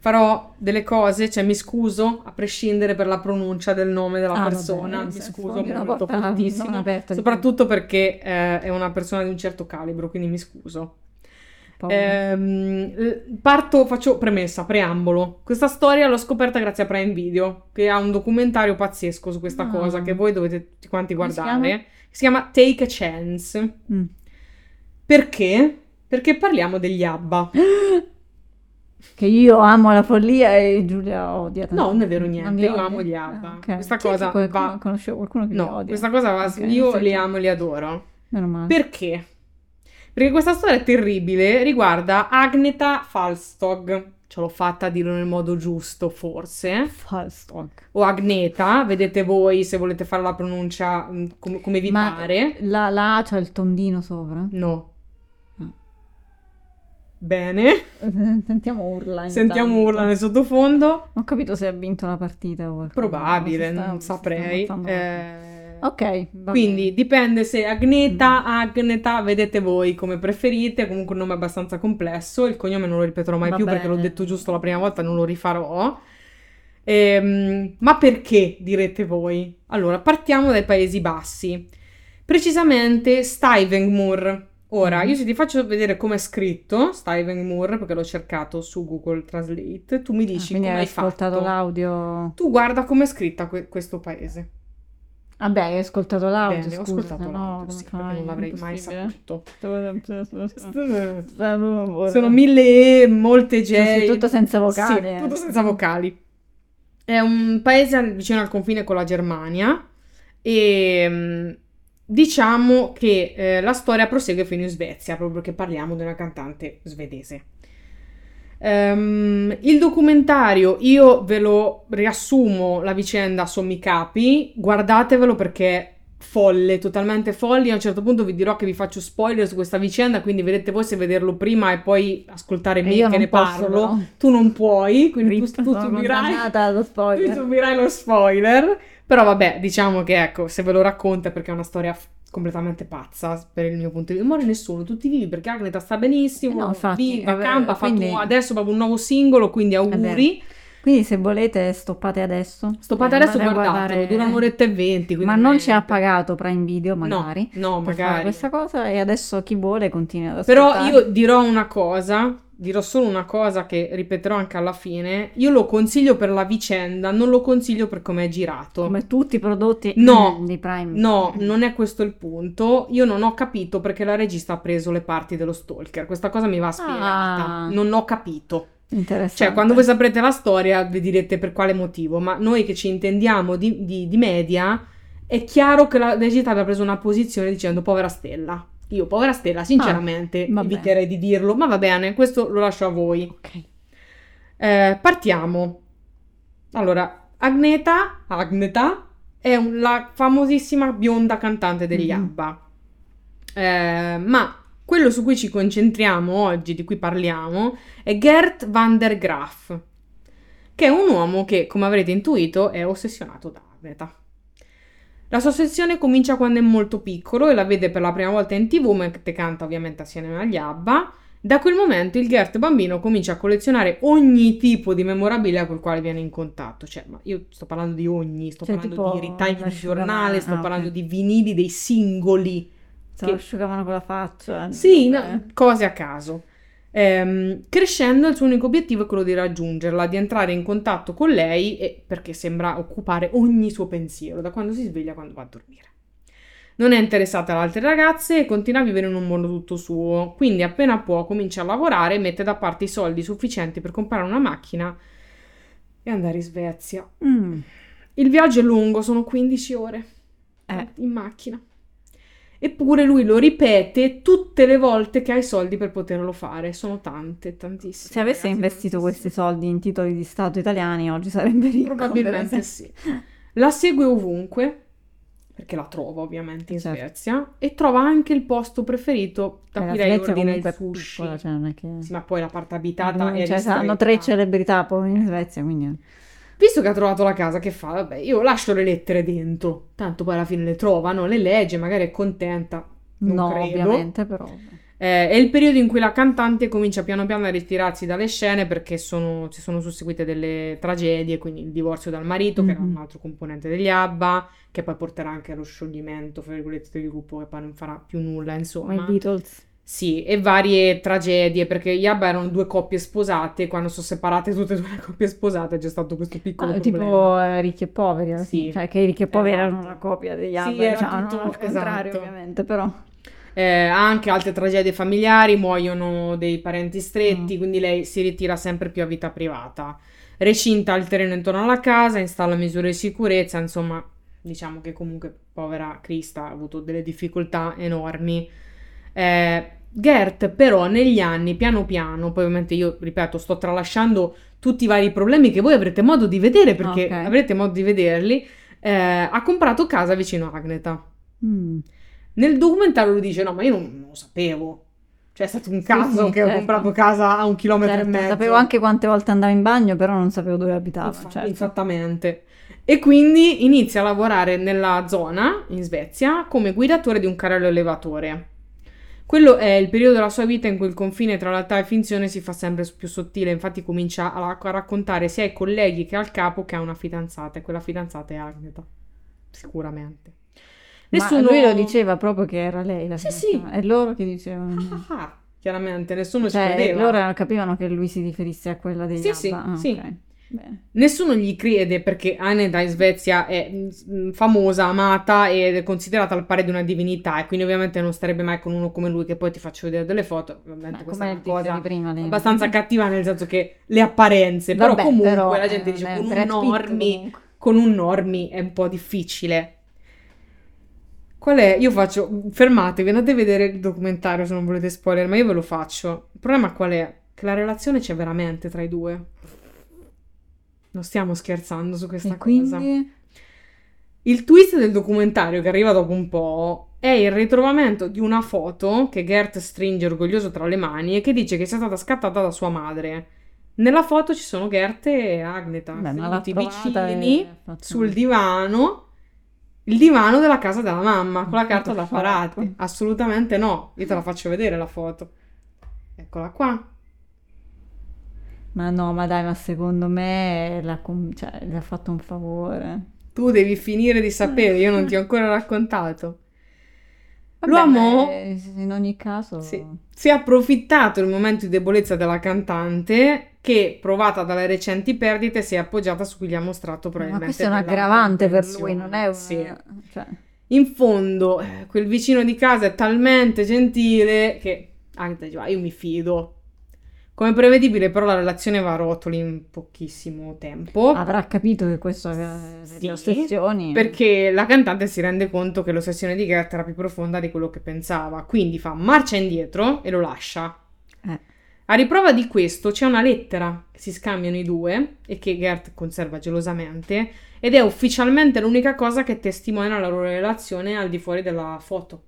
farò delle cose, cioè mi scuso a prescindere per la pronuncia del nome della Ah, persona, vabbè, mi se scuso molto non aperta di soprattutto perché eh, è una persona di un certo calibro, quindi mi scuso. Ehm, eh, parto, faccio premessa, preambolo. Questa storia l'ho scoperta grazie a Prime Video, che ha un documentario pazzesco su questa Ah. cosa che voi dovete tutti quanti Come si guardare. Si chiama Take a Chance. Mm. Perché? Perché parliamo degli ABBA. Che io amo la follia e Giulia odia tanto. No, non è vero niente, io odi? amo gli ABBA. Ah, ok. Questa Chi è cosa che va- con- Conoscevo qualcuno che No, odia. questa cosa va... Ok, io sì, li amo e li adoro. Meno male. Perché? Perché questa storia terribile riguarda Agneta Falstog. Ce l'ho fatta a dirlo nel modo giusto, forse. Falstock. O Agneta, vedete voi se volete fare la pronuncia mm, com- come vi Ma pare. la, la c'ha il tondino sopra? No. Bene, Sentiamo urla. sentiamo urla nel sottofondo. Ho capito se ha vinto la partita o. Probabile, sta- non saprei. Eh, Ok, Quindi bene. dipende se Agneta, Agneta, vedete voi come preferite, comunque un nome abbastanza complesso, il cognome non lo ripeterò mai Va più perché l'ho bene. detto giusto la prima volta, non lo rifarò. Ehm, ma perché direte voi? Allora, partiamo dai Paesi Bassi, precisamente Stuyvesant. Ora, Mhm. io se ti faccio vedere come è scritto Stuyvesant, perché l'ho cercato su Google Translate, tu mi Ah, dici quindi come hai fatto. ascoltato l'audio. Tu guarda come è scritta que- questo paese. Vabbè, hai ascoltato l'audio. Bene, ho scusa, ascoltato se no, l'audio, sì, perché fai? non l'avrei mai saputo. Sono mille, e molte J. tutto senza vocali. Sì, eh. tutto senza vocali. È un paese vicino al confine con la Germania e mm, diciamo che eh, la storia prosegue fino in Svezia, proprio perché parliamo di una cantante svedese. Ehm, il documentario, io ve lo riassumo la vicenda a sommi capi, guardatevelo perché è folle, totalmente folli. A un certo punto vi dirò che vi faccio spoiler su questa vicenda, quindi vedete voi se vederlo prima e poi ascoltare E me che ne posso, parlo. però. Tu non puoi, quindi tu, Rip, tu sono subirai, tu subirai lo spoiler. Però vabbè, diciamo che ecco, se ve lo racconta è perché è una storia f- completamente pazza per il mio punto di vista. Muore nessuno, tutti vivi perché Agneta sta benissimo, Eh no, infatti, vive, vabbè, campa, ha fatto quindi- adesso proprio un nuovo singolo, quindi auguri. Quindi se volete stoppate adesso. Stoppate Eh, adesso, guardatelo, guardare- dura un'oretta e venti. Ma non ci ha pagato Prime Video magari. No, no, magari. questa cosa e adesso chi vuole continua ad Però ascoltare. io dirò una cosa, dirò solo una cosa che ripeterò anche alla fine. Io lo consiglio per la vicenda, non lo consiglio per come è girato. come tutti i prodotti No, di Prime. No, non è questo il punto. Io non ho capito perché la regista ha preso le parti dello stalker. Questa cosa mi va spiegata. Ah. Non ho capito. Interessante. Cioè, quando voi saprete la storia, vi direte per quale motivo. Ma noi che ci intendiamo di, di- di media, è chiaro che la regista abbia preso una posizione dicendo povera Stella. Io, povera Stella, sinceramente, Ah, eviterei di dirlo, ma va bene, questo lo lascio a voi. Ok. Eh, partiamo. Allora, Agneta, Agneta è un- la famosissima bionda cantante degli Mhm. ABBA. Eh, ma quello su cui ci concentriamo oggi, di cui parliamo, è Gert van der Graaf, che è un uomo che, come avrete intuito, è ossessionato da Agneta. La sua ossessione comincia quando è molto piccolo e la vede per la prima volta in tv mentre canta ovviamente assieme agli ABBA. Da quel momento il Gert bambino comincia a collezionare ogni tipo di memorabilia col quale viene in contatto. Cioè, ma io sto parlando di ogni, sto Cioè, parlando di ritagli di giornale, sto ah, parlando di vinili, dei singoli. Se Che- asciugavano con la faccia. Sì, no, cose a caso. Ehm, crescendo il suo unico obiettivo è quello di raggiungerla, di entrare in contatto con lei e perché sembra occupare ogni suo pensiero, da quando si sveglia a quando va a dormire. Non è interessata ad altre ragazze e continua a vivere in un mondo tutto suo, quindi appena può comincia a lavorare e mette da parte i soldi sufficienti per comprare una macchina e andare in Svezia. Mm. Il viaggio è lungo, sono 15 ore Eh. in macchina. Eppure lui lo ripete tutte le volte che ha i soldi per poterlo fare. Sono tante, tantissime. Se avesse ragazzi, investito questi soldi in titoli di Stato italiani oggi sarebbe ricco. Probabilmente sì. La segue ovunque, perché la trova ovviamente in Certo. Svezia, e trova anche il posto preferito da cui lei ordina il sushi. piccola, cioè non è che... Sì, ma poi la parte abitata è cioè, hanno tre celebrità poi in Svezia, quindi... Visto che ha trovato la casa, che fa? Vabbè, io lascio le lettere dentro. Tanto poi alla fine le trovano, le legge, magari è contenta. Non no, credo. ovviamente, però... Eh, è il periodo in cui la cantante comincia piano piano a ritirarsi dalle scene perché sono- si sono susseguite delle tragedie, quindi il divorzio dal marito, che era Mhm. un altro componente degli ABBA, che poi porterà anche allo scioglimento, fra virgolette, del gruppo, che poi non farà più nulla, insomma. i Beatles. Sì, e varie tragedie, perché gli ABBA erano due coppie sposate, quando sono separate tutte e due le coppie sposate c'è stato questo piccolo Ah, tipo eh, ricchi e poveri, alla Sì. fine. cioè che i ricchi e poveri Esatto. erano una copia degli Sì, ABBA, era diciamo, tutto- al contrario esatto. ovviamente, però... Eh, ha anche altre tragedie familiari, muoiono dei parenti stretti, Mm. quindi lei si ritira sempre più a vita privata. Recinta il terreno intorno alla casa, installa misure di sicurezza, insomma, diciamo che comunque povera Krista ha avuto delle difficoltà enormi. Eh, Gert però negli anni, piano piano, poi ovviamente io, ripeto, sto tralasciando tutti i vari problemi che voi avrete modo di vedere, perché Ok. avrete modo di vederli, eh, ha comprato casa vicino a Agneta. Mm. Nel documentario lui dice: No, ma io non, non lo sapevo. Cioè, è stato un caso sì, che ho certo. comprato casa a un chilometro Certo, e mezzo. sapevo anche quante volte andavo in bagno, però non sapevo dove abitava. Infa- certo. Esattamente. E quindi inizia a lavorare nella zona, in Svezia, come guidatore di un carrello elevatore. Quello è il periodo della sua vita in cui il confine tra realtà e finzione si fa sempre più sottile, infatti comincia a, a raccontare sia ai colleghi che al capo che ha una fidanzata, e quella fidanzata è Agneta. Sicuramente. Ma lui lo diceva proprio che era lei la Sì, fidanzata. È loro che dicevano. Ah, chiaramente, nessuno ci Cioè, credeva. loro capivano che lui si riferisse a quella degli Sì, sì, ABBA. Ah, sì. ok. Bene. Nessuno gli crede perché Agneta in Svezia è mm, famosa, amata ed è considerata al pari di una divinità e quindi ovviamente non starebbe mai con uno come lui che poi ti faccio vedere delle foto. Ovviamente Beh, questa è una cosa di prima lì. abbastanza cattiva nel senso che le apparenze, però Vabbè, comunque però, la gente eh, dice con un normi, con un normi è un po' difficile. Qual è? Io faccio, fermatevi, andate a vedere il documentario se non volete spoiler, ma io ve lo faccio. Il problema qual è? Che la relazione c'è veramente tra i due. Non stiamo scherzando su questa E cosa. quindi... Il twist del documentario che arriva dopo un po' è il ritrovamento di una foto che Gert stringe orgoglioso tra le mani e che dice che sia stata scattata da sua madre. Nella foto ci sono Gert e Agneta seduti vicini e sul divano, il divano della casa della mamma con la carta da parati. Assolutamente no, io te la faccio vedere la foto. Eccola qua. Ma no, ma dai, ma secondo me l'ha, com- cioè, le ha fatto un favore. Tu devi finire di sapere, io non ti ho ancora raccontato. Vabbè, L'uomo beh, in ogni caso... sì, si è approfittato del momento di debolezza della cantante che, provata dalle recenti perdite, si è appoggiata su cui gli ha mostrato Ma probabilmente questo è un aggravante per lui, non è un... Sì. cioè, In fondo, eh, quel vicino di casa è talmente gentile che anche "Ah, io mi fido. Come prevedibile, però, la relazione va a rotoli in pochissimo tempo. avrà capito che questo aveva Sì, delle ossessioni. Perché la cantante si rende conto che l'ossessione di Gert era più profonda di quello che pensava, quindi fa marcia indietro e lo lascia. Eh. A riprova di questo c'è una lettera che si scambiano i due e che Gert conserva gelosamente ed è ufficialmente l'unica cosa che testimonia la loro relazione al di fuori della foto.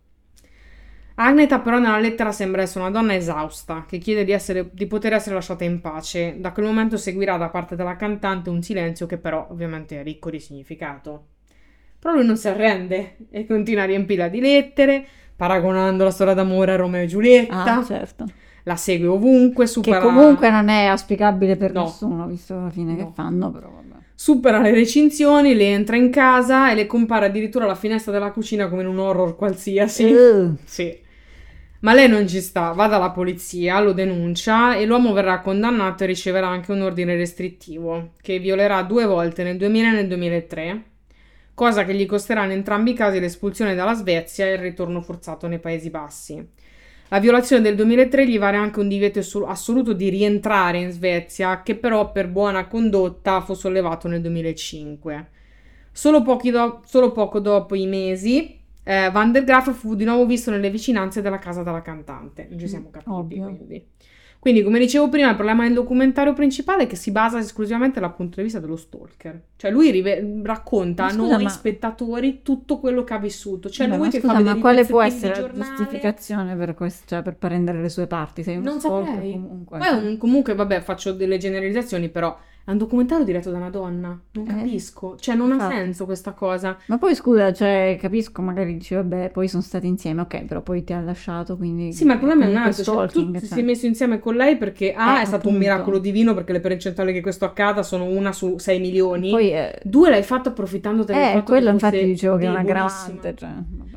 Agneta però nella lettera sembra essere una donna esausta che chiede di, essere- di poter essere lasciata in pace. Da quel momento seguirà da parte della cantante un silenzio che però ovviamente è ricco di significato. Però lui non si arrende e continua a riempirla di lettere, paragonando la storia d'amore a Romeo e Giulietta. Ah, certo. La segue ovunque, Che supera, comunque non è auspicabile per No. nessuno, visto la fine No. che fanno, però vabbè. supera le recinzioni, le entra in casa e le compare addirittura alla finestra della cucina come in un horror qualsiasi. Uh, Sì. Ma lei non ci sta, va dalla polizia, lo denuncia e l'uomo verrà condannato e riceverà anche un ordine restrittivo, che violerà due volte nel 2000 e nel 2003, cosa che gli costerà in entrambi i casi l'espulsione dalla Svezia e il ritorno forzato nei Paesi Bassi. La violazione del 2003 gli vale anche un divieto assoluto di rientrare in Svezia, che però per buona condotta fu sollevato nel 2005. Solo, do- solo poco dopo i mesi, eh, Van der Graaf fu di nuovo visto nelle vicinanze della casa della cantante. Non ci siamo capiti, ovvio. quindi. Quindi, come dicevo prima, il problema del documentario principale è che si basa esclusivamente dal punto di vista dello stalker. Cioè, lui rive- racconta a noi ma- spettatori tutto quello che ha vissuto. Cioè, vabbè, lui ma che scusa, fa ma quale può essere la giustificazione per, questo, cioè, per prendere le sue parti? Sei un Non stalker saprei. comunque. Poi un- comunque, vabbè, faccio delle generalizzazioni, però è un documentario diretto da una donna. Non Eh, capisco. Cioè, non ha infatti. senso questa cosa. Ma poi scusa, cioè, capisco, magari dici, vabbè, poi sono stati insieme, ok, però poi ti ha lasciato, quindi... Sì, ma il problema è un altro. Cioè, tu ti cioè. sei messo insieme con lei perché A Eh, è stato un appunto. miracolo divino perché le percentuali che questo accada sono una su 6 milioni. Poi, eh, Due l'hai fatto approfittando del eh, fatto quello infatti dicevo che è un debolissima. aggravante, cioè.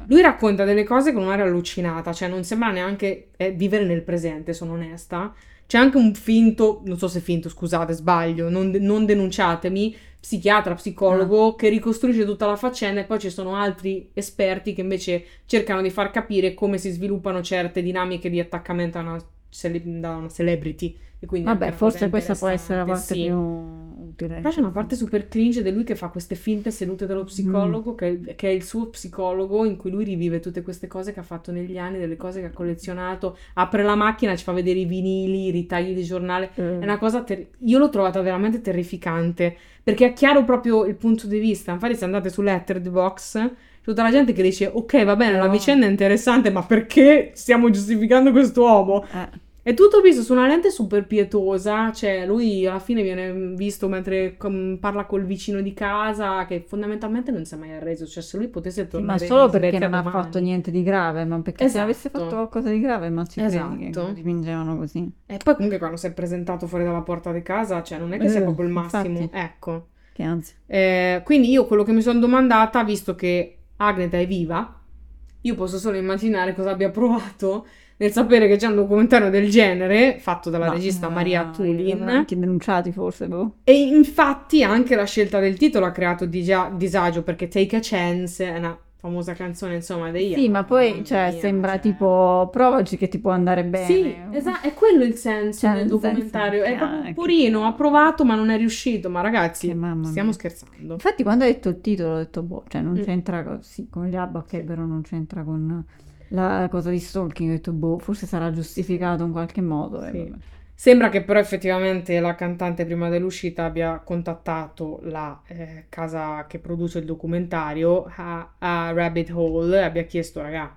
Lui racconta delle cose con un'aria allucinata, cioè non sembra neanche eh, vivere nel presente, sono onesta. C'è anche un finto, non so se finto, scusate, sbaglio, non, non denunciatemi, psichiatra, psicologo Ah. che ricostruisce tutta la faccenda e poi ci sono altri esperti che invece cercano di far capire come si sviluppano certe dinamiche di attaccamento a una, cele- da una celebrity. E quindi Vabbè, forse questa può essere la parte sì. più utile. Però c'è una parte super cringe di lui che fa queste finte sedute dello psicologo, che, che è il suo psicologo, in cui lui rivive tutte queste cose che ha fatto negli anni, delle cose che ha collezionato, apre la macchina, ci fa vedere i vinili, i ritagli di giornale. Eh, È una cosa ter- io l'ho trovata veramente terrificante, perché ha chiaro proprio il punto di vista. Infatti se andate su Letterboxd, tutta la gente che dice ok va bene, la Però- vicenda è interessante, ma perché stiamo giustificando quest'uomo? eh, È tutto visto su una lente super pietosa, cioè lui alla fine viene visto mentre com- parla col vicino di casa che fondamentalmente non si è mai arreso, cioè se lui potesse sì, tornare ma solo perché non ha domani- fatto niente di grave, ma perché se Esatto. avesse fatto qualcosa di grave, ma ci Esatto. dipingevano così. E poi comunque quando si è presentato fuori dalla porta di casa, cioè non è che sia Eh, proprio il massimo, infatti. ecco. Che anzi, Eh, quindi io quello che mi sono domandata, visto che Agneta è viva, io posso solo immaginare cosa abbia provato nel sapere che c'è un documentario del genere fatto dalla ma, regista eh, Maria Tulin. Anche denunciati forse, boh. E infatti anche la scelta del titolo ha creato digia- disagio perché Take a Chance è una famosa canzone insomma dei Sì, ma poi, cioè, mia, sembra cioè. tipo, provaci che ti può andare bene. Sì, esatto, è quello il senso Cioè, del nel senso documentario. È che- proprio che- purino, ha provato ma non è riuscito. Ma ragazzi, stiamo scherzando. Infatti, quando hai detto il titolo, ho detto, boh, cioè, non Mm. c'entra co- sì, con gli ABBA, ok, però non c'entra con la cosa di stalking. Ho detto, boh, forse sarà giustificato in qualche modo. e Sì. Sembra che però effettivamente la cantante prima dell'uscita abbia contattato la eh, casa che produce il documentario a, a Rabbit Hole e abbia chiesto, raga,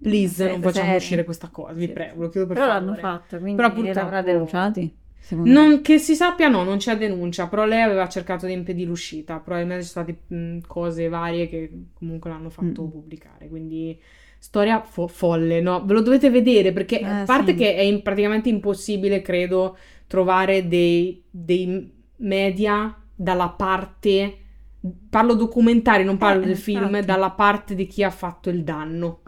please Siete non facciamo seri? uscire questa cosa, vi prego, lo chiedo per Però favore. l'hanno fatto, quindi Però l'avrà purtroppo- denunciati? Secondo Non, che si sappia, no, non c'è denuncia, però lei aveva cercato di impedire l'uscita. Probabilmente ci sono state mh, cose varie che comunque l'hanno fatto Mm. pubblicare. Quindi, storia fo- folle, no? Ve lo dovete vedere perché, Eh, a parte sì. che è in- praticamente impossibile, credo, trovare dei, dei media dalla parte, parlo documentari, non parlo Eh, del film, infatti. dalla parte di chi ha fatto il danno.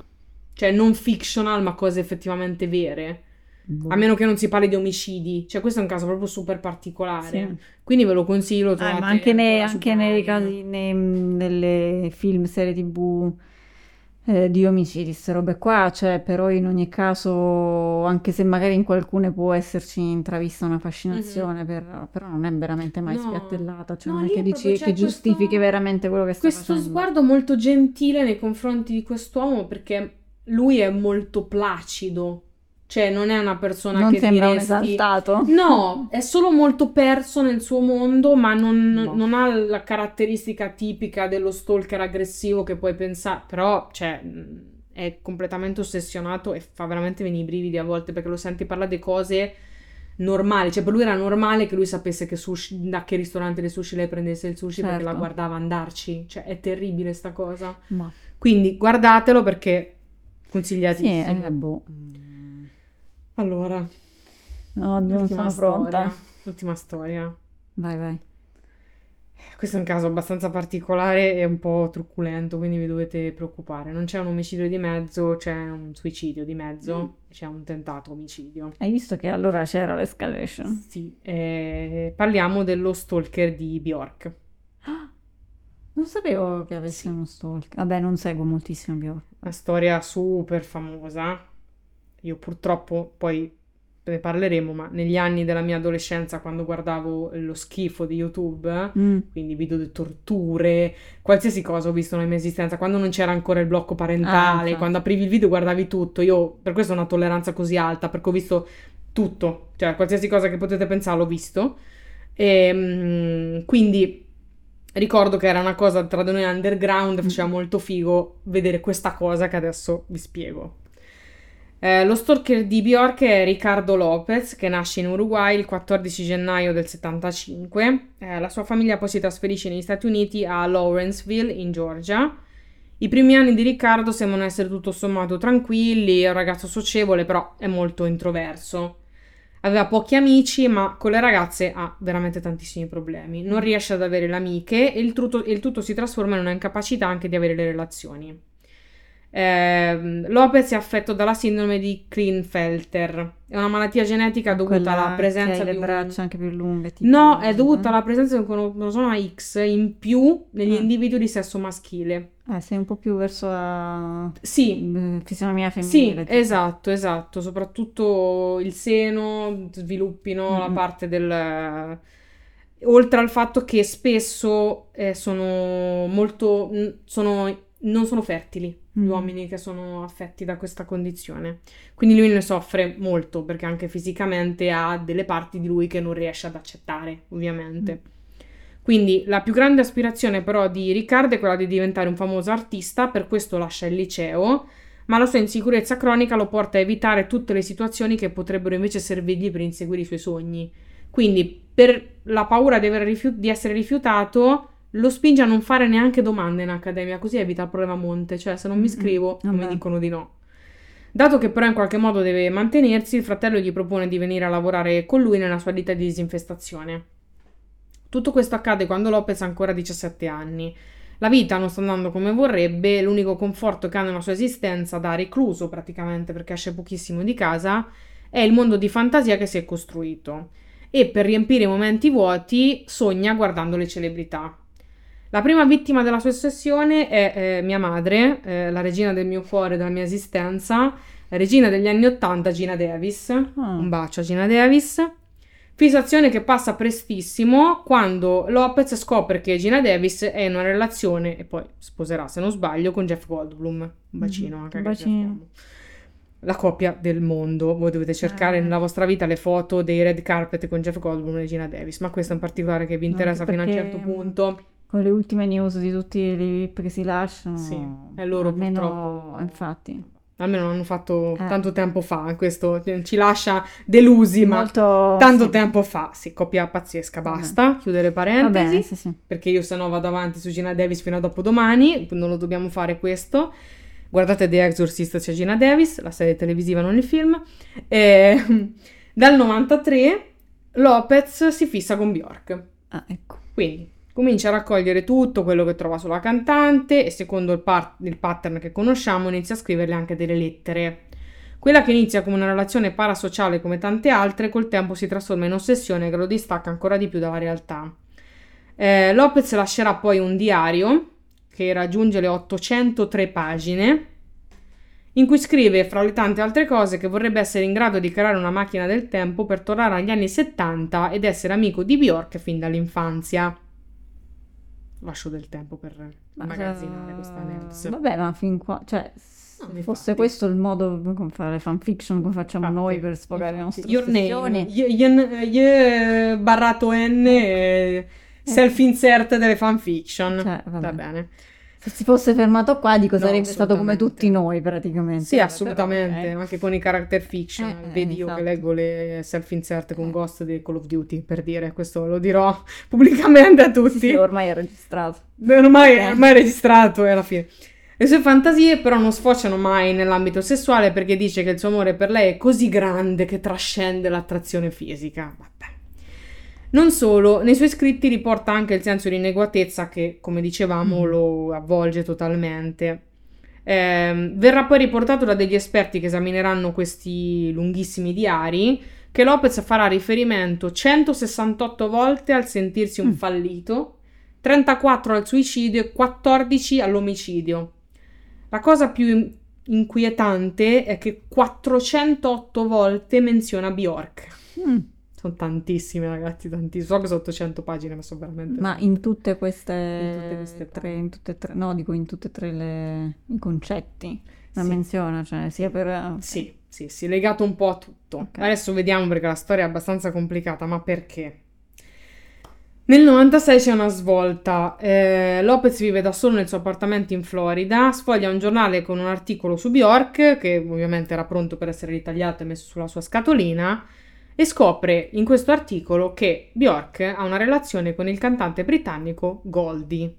Cioè non fictional, ma cose effettivamente vere. Boh. A meno che non si parli di omicidi. Cioè questo è un caso proprio super particolare. Sì. Quindi ve lo consiglio. trovate ma anche, nei, anche nei casi, nei- nelle film, serie tv eh, di omicidi, queste robe qua, cioè, però in ogni caso, anche se magari in qualcune può esserci intravista una fascinazione, per- però non è veramente mai. No. spiattellata, cioè No, non è che dici che giustifichi questo- veramente quello che sta Questo facendo. sguardo molto gentile nei confronti di quest'uomo perché lui è molto placido. Cioè non è una persona Non che sembra un diresti... esaltato. No, è solo molto perso nel suo mondo, ma non, No. non ha la caratteristica tipica dello stalker aggressivo che puoi pensare. Però, cioè, è completamente ossessionato e fa veramente venire i brividi a volte perché lo senti parlare di cose normali. Cioè, per lui era normale che lui sapesse che sushi, da che ristorante di sushi lei prendesse il sushi perché Certo. la guardava andarci. Cioè, è terribile sta cosa. Ma Quindi, guardatelo perché sì, consigliatissimo. eh, boh. Allora, No, non sono pronta. storia. L'ultima storia. Vai, vai. Questo è un caso abbastanza particolare e un po' truculento, quindi vi dovete preoccupare. Non c'è un omicidio di mezzo, c'è un suicidio di mezzo, c'è un tentato omicidio. Hai visto che allora c'era l'escalation? Sì, eh, parliamo dello stalker di Bjork. Non sapevo che avessi Sì. uno stalker. Vabbè, non seguo moltissimo Bjork. Una storia super famosa. Io purtroppo poi ne parleremo, ma negli anni della mia adolescenza, quando guardavo lo schifo di YouTube, Mm. quindi video di torture, qualsiasi cosa ho visto nella mia esistenza, quando non c'era ancora il blocco parentale, infatti. quando aprivi il video guardavi tutto, io per questo ho una tolleranza così alta, perché ho visto tutto, cioè qualsiasi cosa che potete pensare l'ho visto, e, mm, quindi ricordo che era una cosa tra di noi underground, faceva molto figo vedere questa cosa che adesso vi spiego. Eh, lo stalker di Bjork è Ricardo Lopez, che nasce in Uruguay il 14 gennaio del 75. Eh, la sua famiglia poi si trasferisce negli Stati Uniti a Lawrenceville, in Georgia. I primi anni di Riccardo sembrano essere tutto sommato tranquilli, è un ragazzo socievole, però è molto introverso. Aveva pochi amici, ma con le ragazze ha veramente tantissimi problemi. Non riesce ad avere le amiche e il tutto, il tutto si trasforma in una incapacità anche di avere le relazioni. Ehm, Lopez è affetto dalla sindrome di Klinefelter. È una malattia genetica dovuta Quella alla presenza di un... braccia anche più lunghe. No, è dovuta alla presenza di un cromosoma X in più negli Ah. individui di sesso maschile. Eh, sei un po' più verso la Sì, eh, fisionomia sì, femminile. tipo. esatto, esatto. Soprattutto il seno, sviluppino la Mm-mm. parte del... Oltre al fatto che spesso eh, sono molto... sono- non sono fertili gli Mm. uomini che sono affetti da questa condizione. Quindi lui ne soffre molto perché anche fisicamente ha delle parti di lui che non riesce ad accettare, ovviamente. Quindi la più grande aspirazione però di Riccardo è quella di diventare un famoso artista, per questo lascia il liceo, ma la sua insicurezza cronica lo porta a evitare tutte le situazioni che potrebbero invece servirgli per inseguire i suoi sogni. Quindi per la paura di, aver rifiu- di essere rifiutato lo spinge a non fare neanche domande in accademia, così evita il problema monte, cioè se non mi Mm-mm. iscrivo non mi dicono di no. Dato che però in qualche modo deve mantenersi, il fratello gli propone di venire a lavorare con lui nella sua ditta di disinfestazione. Tutto questo accade quando Lopez ha ancora 17 anni. La vita non sta andando come vorrebbe, l'unico conforto che ha nella sua esistenza, da recluso praticamente perché esce pochissimo di casa, è il mondo di fantasia che si è costruito. E per riempire i momenti vuoti sogna guardando le celebrità. La prima vittima della sua ossessione è eh, mia madre, eh, la regina del mio cuore, della mia esistenza, regina degli anni Ottanta, Gina Davis. Ah. Un bacio a Gina Davis. Fissazione che passa prestissimo quando Lopez scopre che Gina Davis è in una relazione e poi sposerà, se non sbaglio, con Jeff Goldblum. Un bacino Mhm, anche un a bacino. La coppia del mondo. Voi dovete cercare Eh. nella vostra vita le foto dei red carpet con Jeff Goldblum e Gina Davis, ma questo in particolare che vi No, interessa anche fino a un certo punto. Con le ultime news di tutti i VIP che si lasciano. Sì, e loro almeno, purtroppo- infatti. Almeno l'hanno fatto Eh. tanto tempo fa. Questo ci lascia delusi, ma Molto... tanto sì. tempo fa. Sì, coppia pazzesca. Vabbè. Basta, chiudere Va parentesi. bene, sì, sì. perché io se no vado avanti su Gina Davis fino a dopodomani, non lo dobbiamo fare questo. Guardate The Exorcist, c'è Gina Davis, la serie televisiva, non il film. E, dal 93 Lopez si fissa con Bjork. Ah, ecco. Quindi comincia a raccogliere tutto quello che trova sulla cantante e secondo il, par- il pattern che conosciamo inizia a scriverle anche delle lettere. Quella che inizia come una relazione parasociale come tante altre, col tempo si trasforma in ossessione che lo distacca ancora di più dalla realtà. Eh, Lopez lascerà poi un diario che raggiunge le 803 pagine, in cui scrive, fra le tante altre cose, che vorrebbe essere in grado di creare una macchina del tempo per tornare agli anni 70 ed essere amico di Bjork fin dall'infanzia. Lascio del tempo per magazzinare questa news. Vabbè, ma fin qua, cioè, se No, fosse infatti. questo il modo come fare le fanfiction come facciamo Infatti, noi per sfogare le nostre Your name, ossessioni. y- y- y- barrato N, eh, self-insert delle fanfiction. Cioè. Va bene. Se si fosse fermato qua, dico No, sarebbe stato come tutti noi praticamente. Sì, assolutamente, però, ok. anche con i character fiction. Eh, eh, Vedi io esatto. che leggo le self-insert con Ghost di Call of Duty, per dire, questo lo dirò pubblicamente a Sì, tutti. sì, ormai è registrato. Ormai, Ok. ormai è registrato e alla fine. Le sue fantasie però non sfociano mai nell'ambito sessuale perché dice che il suo amore per lei è così grande che trascende l'attrazione fisica. Vabbè. Non solo, nei suoi scritti riporta anche il senso di inadeguatezza che, come dicevamo, Mm. lo avvolge totalmente. Ehm, verrà poi riportato da degli esperti che esamineranno questi lunghissimi diari che Lopez farà riferimento 168 volte al sentirsi un Mm. fallito, 34 al suicidio e 14 all'omicidio. La cosa più in- inquietante è che 408 volte menziona Bjork. Mm. Sono tantissime, ragazzi, tantissime. So che sono 800 pagine, ma sono veramente. Ma in tutte queste, In tutte queste tre, in tutte e tre, no, dico in tutte e tre le, i concetti la Sì. menziona, cioè sia per... Sì, sì, sì, legato un po' a tutto. Ok. Adesso vediamo perché la storia è abbastanza complicata, ma perché? Nel 96 c'è una svolta. Eh, Lopez vive da solo nel suo appartamento in Florida, sfoglia un giornale con un articolo su Bjork, che ovviamente era pronto per essere ritagliato e messo sulla sua scatolina, e scopre in questo articolo che Bjork ha una relazione con il cantante britannico Goldie.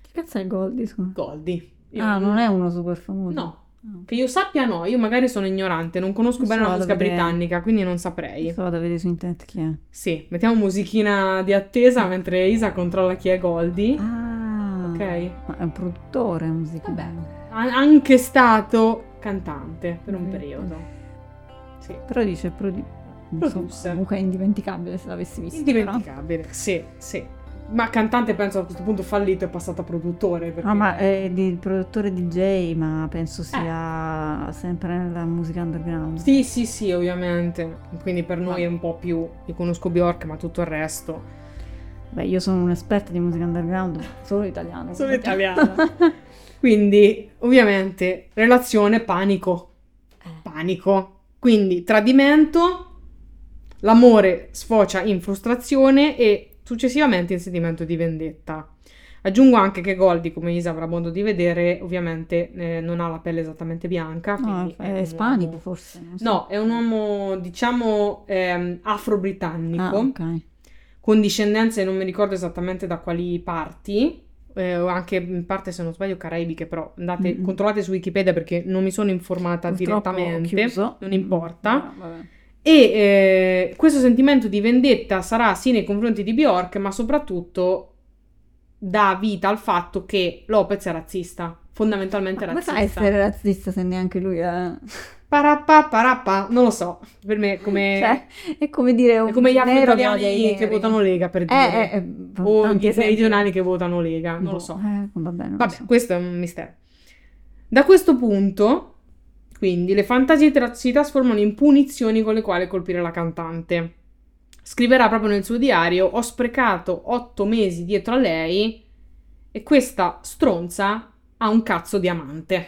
Che cazzo è Goldie, scusa? Goldie. Io Ah, non è uno super famoso? No, Ah, che io sappia no, io magari sono ignorante, non conosco Adesso bene la musica britannica, quindi non saprei. Adesso vado a vedere su internet chi è. Sì, mettiamo musichina di attesa mentre Isa controlla chi è Goldie. Ah, Ok. è un produttore musicale. Ha anche stato cantante per un periodo. Sì. Però dice produ- Producer. comunque è indimenticabile se l'avessi visto. però. Indimenticabile, sì, sì. Ma cantante penso a questo punto fallito è passato a produttore. Perché... No, ma è di produttore DJ, ma penso sia sempre nella musica underground. Sì, sì, sì, ovviamente. Quindi per noi è un po' più... Io conosco Bjork, ma tutto il resto... Beh, io sono un'esperta di musica underground, solo italiano. Sono quindi- italiana. Quindi, ovviamente, relazione panico. Panico. Quindi, tradimento, l'amore sfocia in frustrazione e successivamente in sentimento di vendetta. Aggiungo anche che Goldie, come Isa avrà modo di vedere, ovviamente eh, non ha la pelle esattamente bianca. No, è un ispanico uomo- forse. so. No, è un uomo, diciamo, ehm, afro-britannico Ah, ok. con discendenze non mi ricordo esattamente da quali parti, eh, anche in parte se non sbaglio caraibiche, però andate, Mhm. controllate su Wikipedia perché non mi sono informata Purtroppo direttamente, non importa. Ah, vabbè. E eh, questo sentimento di vendetta sarà sì nei confronti di Bjork, ma soprattutto dà vita al fatto che Lopez è razzista, fondamentalmente Ma razzista. fa a essere razzista se neanche lui è... Parappa, parappa, non lo so, per me è come, Cioè, è come dire un è come gli afro-italiani che votano Lega, per Eh, dire. eh, eh, o gli meridionali che votano Lega, non Boh, lo so. eh, vabbè, non lo Vabbè, so. questo è un mistero. Da questo punto, quindi, le fantasie tra- si trasformano in punizioni con le quali colpire la cantante. Scriverà proprio nel suo diario: Ho sprecato otto mesi dietro a lei e questa stronza ha un cazzo di amante.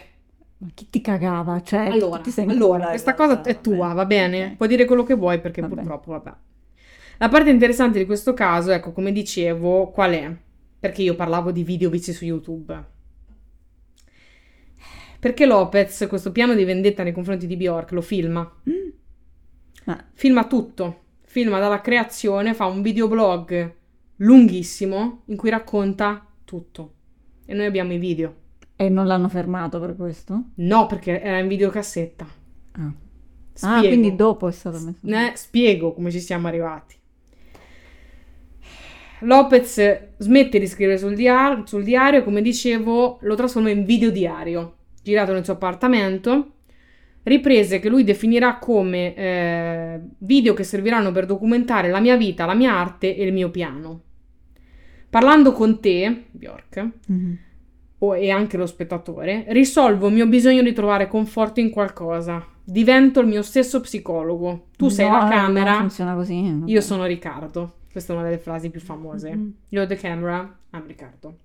Ma chi ti cagava? Cioè, Allora, ti sei allora, questa cosa vabbè, è tua, va bene? ok. Puoi dire quello che vuoi perché Va bene. purtroppo, vabbè. La parte interessante di questo caso, ecco, come dicevo, qual è? Perché io parlavo di video visti su YouTube. Perché Lopez, questo piano di vendetta nei confronti di Bjork, lo filma. Mm. Ma Filma tutto. Filma dalla creazione, fa un videoblog lunghissimo in cui racconta tutto. E noi abbiamo i video. E non l'hanno fermato per questo? No, perché era in videocassetta. Ah, Spiego. Ah, quindi dopo è stato messo. Ne spiego come ci siamo arrivati. Lopez smette di scrivere sul, dia- sul diario, come dicevo, lo trasforma in videodiario, girato nel suo appartamento. Riprese che lui definirà come eh, video che serviranno per documentare la mia vita, la mia arte e il mio piano. Parlando con te, Bjork, Mhm. o- e anche lo spettatore, risolvo il mio bisogno di trovare conforto in qualcosa. Divento il mio stesso psicologo. Tu sei No, la no, camera, funziona così. vabbè. io sono Riccardo. Questa è una delle frasi più famose. Mhm. You're the camera, I'm Riccardo.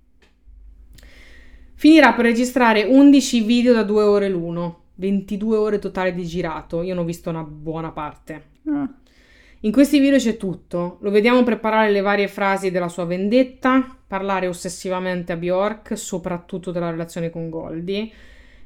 Finirà per registrare 11 video da 2 ore l'uno, 22 ore totali di girato. Io ne ho visto una buona parte. Ah, In questi video c'è tutto. Lo vediamo preparare le varie frasi della sua vendetta, parlare ossessivamente a Bjork, soprattutto della relazione con Goldie,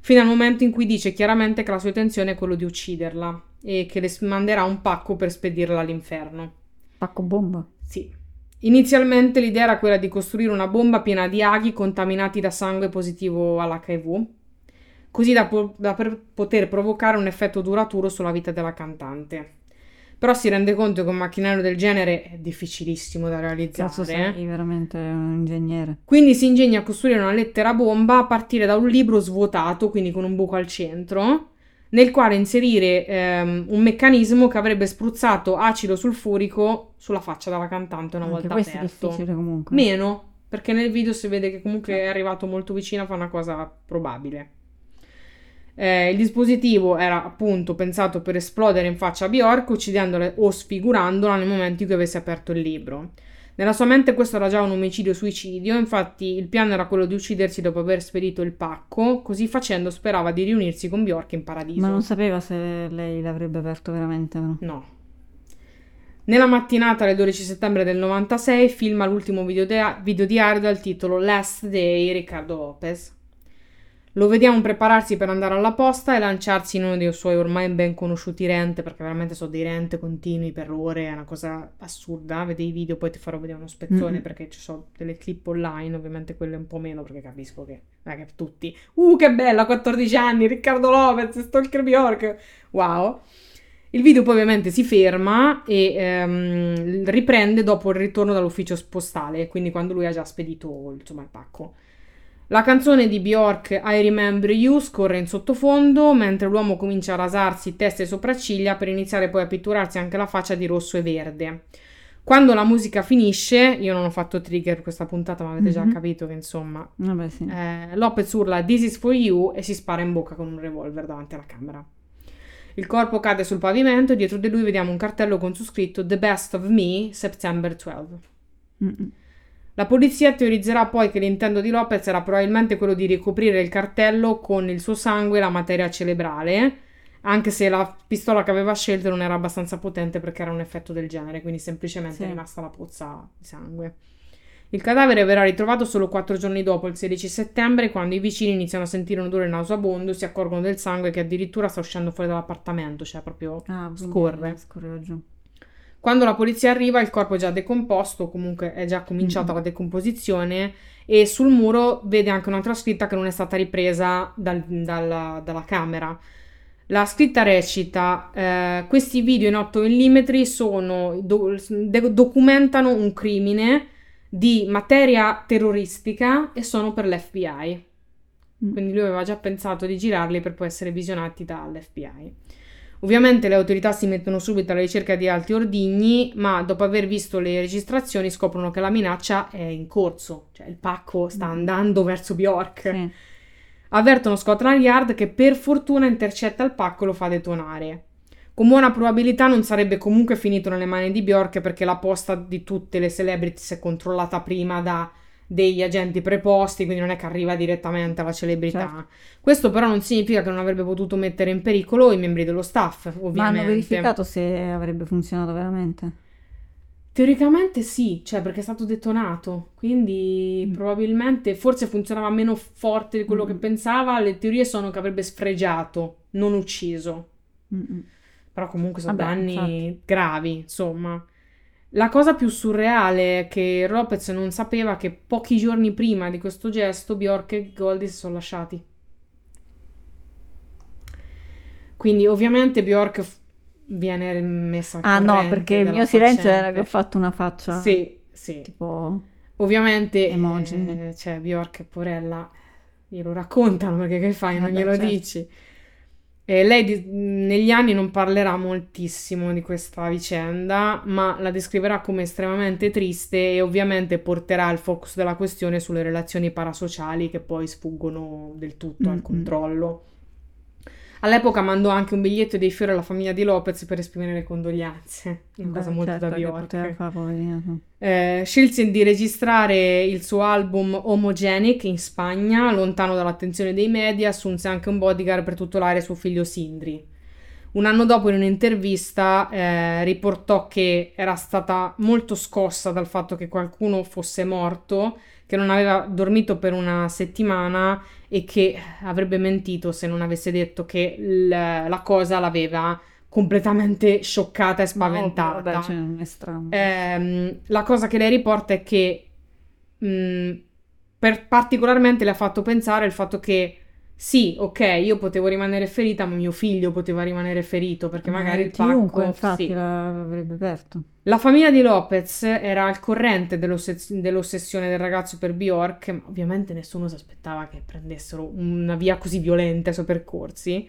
fino al momento in cui dice chiaramente che la sua intenzione è quello di ucciderla e che le manderà un pacco per spedirla all'inferno. pacco bomba. Sì. Inizialmente l'idea era quella di costruire una bomba piena di aghi contaminati da sangue positivo all'HIV, così da, po- da poter provocare un effetto duraturo sulla vita della cantante. Però si rende conto che un macchinario del genere è difficilissimo da realizzare. Cazzo eh. sei veramente un ingegnere. Quindi si ingegna a costruire una lettera bomba a partire da un libro svuotato, quindi con un buco al centro, nel quale inserire ehm, un meccanismo che avrebbe spruzzato acido sulfurico sulla faccia della cantante una Anche volta questo è aperto. difficile comunque. Meno, perché nel video si vede che comunque è arrivato molto vicino a fare una cosa probabile. Eh, il dispositivo era appunto pensato per esplodere in faccia a Bjork, uccidendola o sfigurandola nel momento in cui avesse aperto il libro. Nella sua mente questo era già un omicidio-suicidio, infatti il piano era quello di uccidersi dopo aver spedito il pacco, così facendo sperava di riunirsi con Bjork in paradiso. Ma non sapeva se lei l'avrebbe aperto veramente o no. No. Nella mattinata del 12 settembre del 96 filma l'ultimo videodia- videodiario dal titolo Last Day Riccardo Lopez. Lo vediamo prepararsi per andare alla posta e lanciarsi in uno dei suoi ormai ben conosciuti rent, perché veramente sono dei rent continui per ore, è una cosa assurda. Vedi i video, poi ti farò vedere uno spezzone Mhm. perché ci sono delle clip online, ovviamente quelle un po' meno perché capisco che è che tutti. Uh, che bella, 14 anni, Riccardo Lopez, Stalker Bjork. Wow. Il video poi ovviamente si ferma e ehm, riprende dopo il ritorno dall'ufficio postale, quindi quando lui ha già spedito insomma, il pacco. La canzone di Bjork I Remember You scorre in sottofondo mentre l'uomo comincia a rasarsi testa e sopracciglia per iniziare poi a pitturarsi anche la faccia di rosso e verde. Quando la musica finisce, io non ho fatto trigger questa puntata, ma avete già Mhm. capito che insomma Vabbè, sì. eh, Lopez urla This is for you e si spara in bocca con un revolver davanti alla camera. Il corpo cade sul pavimento e dietro di lui vediamo un cartello con su scritto The best of me, September 12. Mm-mm. La polizia teorizzerà poi che l'intento di Lopez era probabilmente quello di ricoprire il cartello con il suo sangue e la materia cerebrale, anche se la pistola che aveva scelto non era abbastanza potente perché era un effetto del genere, quindi semplicemente Sì. è rimasta la pozza di sangue. Il cadavere verrà ritrovato solo quattro giorni dopo, il 16 settembre, quando i vicini iniziano a sentire un odore nauseabondo e si accorgono del sangue che addirittura sta uscendo fuori dall'appartamento, cioè proprio Ah, scorre. Scorre giù. Quando la polizia arriva, il corpo è già decomposto, comunque è già cominciata Mm. la decomposizione e sul muro vede anche un'altra scritta che non è stata ripresa dal- dalla, dalla camera. La scritta recita: eh, Questi video in 8 mm sono, do- de- documentano un crimine di materia terroristica e sono per l'FBI. Mm. Quindi lui aveva già pensato di girarli per poi essere visionati dall'FBI. Ovviamente le autorità si mettono subito alla ricerca di altri ordigni, ma dopo aver visto le registrazioni scoprono che la minaccia è in corso, cioè il pacco sta Mm. andando verso Bjork. Sì. Avvertono Scotland Yard che per fortuna intercetta il pacco e lo fa detonare. Con buona probabilità non sarebbe comunque finito nelle mani di Bjork perché la posta di tutte le celebrities è controllata prima da degli agenti preposti, quindi non è che arriva direttamente alla celebrità. Certo. Questo però non significa che non avrebbe potuto mettere in pericolo i membri dello staff, ovviamente. Ma hanno verificato se avrebbe funzionato veramente. Teoricamente sì, cioè perché è stato detonato, quindi Mm. probabilmente forse funzionava meno forte di quello Mm. che pensava. Le teorie sono che avrebbe sfregiato, non ucciso. Mm-mm. Però comunque sono Vabbè, danni infatti. gravi, insomma. La cosa più surreale è che Lopez non sapeva che pochi giorni prima di questo gesto Bjork e Goldie si sono lasciati. Quindi ovviamente Bjork f- viene messa al Ah no, perché il mio silenzio era che ho fatto una faccia. Sì, sì. tipo Ovviamente, Emoji. eh, cioè, Bjork, porella, glielo raccontano perché che fai, non Vabbè, glielo certo. dici. E lei di- negli anni non parlerà moltissimo di questa vicenda, ma la descriverà come estremamente triste e ovviamente porterà il focus della questione sulle relazioni parasociali che poi sfuggono del tutto al Mm-mm. controllo. All'epoca mandò anche un biglietto dei fiori alla famiglia di Lopez per esprimere le condoglianze, una cosa beh, molto certo, da Bjork. poverina. Eh, scelse di registrare il suo album Homogenic in Spagna, lontano dall'attenzione dei media, assunse anche un bodyguard per tutelare suo figlio Sindri. Un anno dopo, in un'intervista, eh, riportò che era stata molto scossa dal fatto che qualcuno fosse morto, che non aveva dormito per una settimana e che avrebbe mentito se non avesse detto che l- la cosa l'aveva completamente scioccata e spaventata. No, vabbè, cioè, è strano. Ehm, la cosa che lei riporta è che mh, per- particolarmente le ha fatto pensare il fatto che sì, ok, io potevo rimanere ferita, ma mio figlio poteva rimanere ferito perché magari il chiunque pacco... infatti sì. l'avrebbe aperto. La famiglia di Lopez era al corrente dell'ossess- dell'ossessione del ragazzo per Bjork, ma ovviamente nessuno si aspettava che prendessero una via così violenta ai suoi percorsi.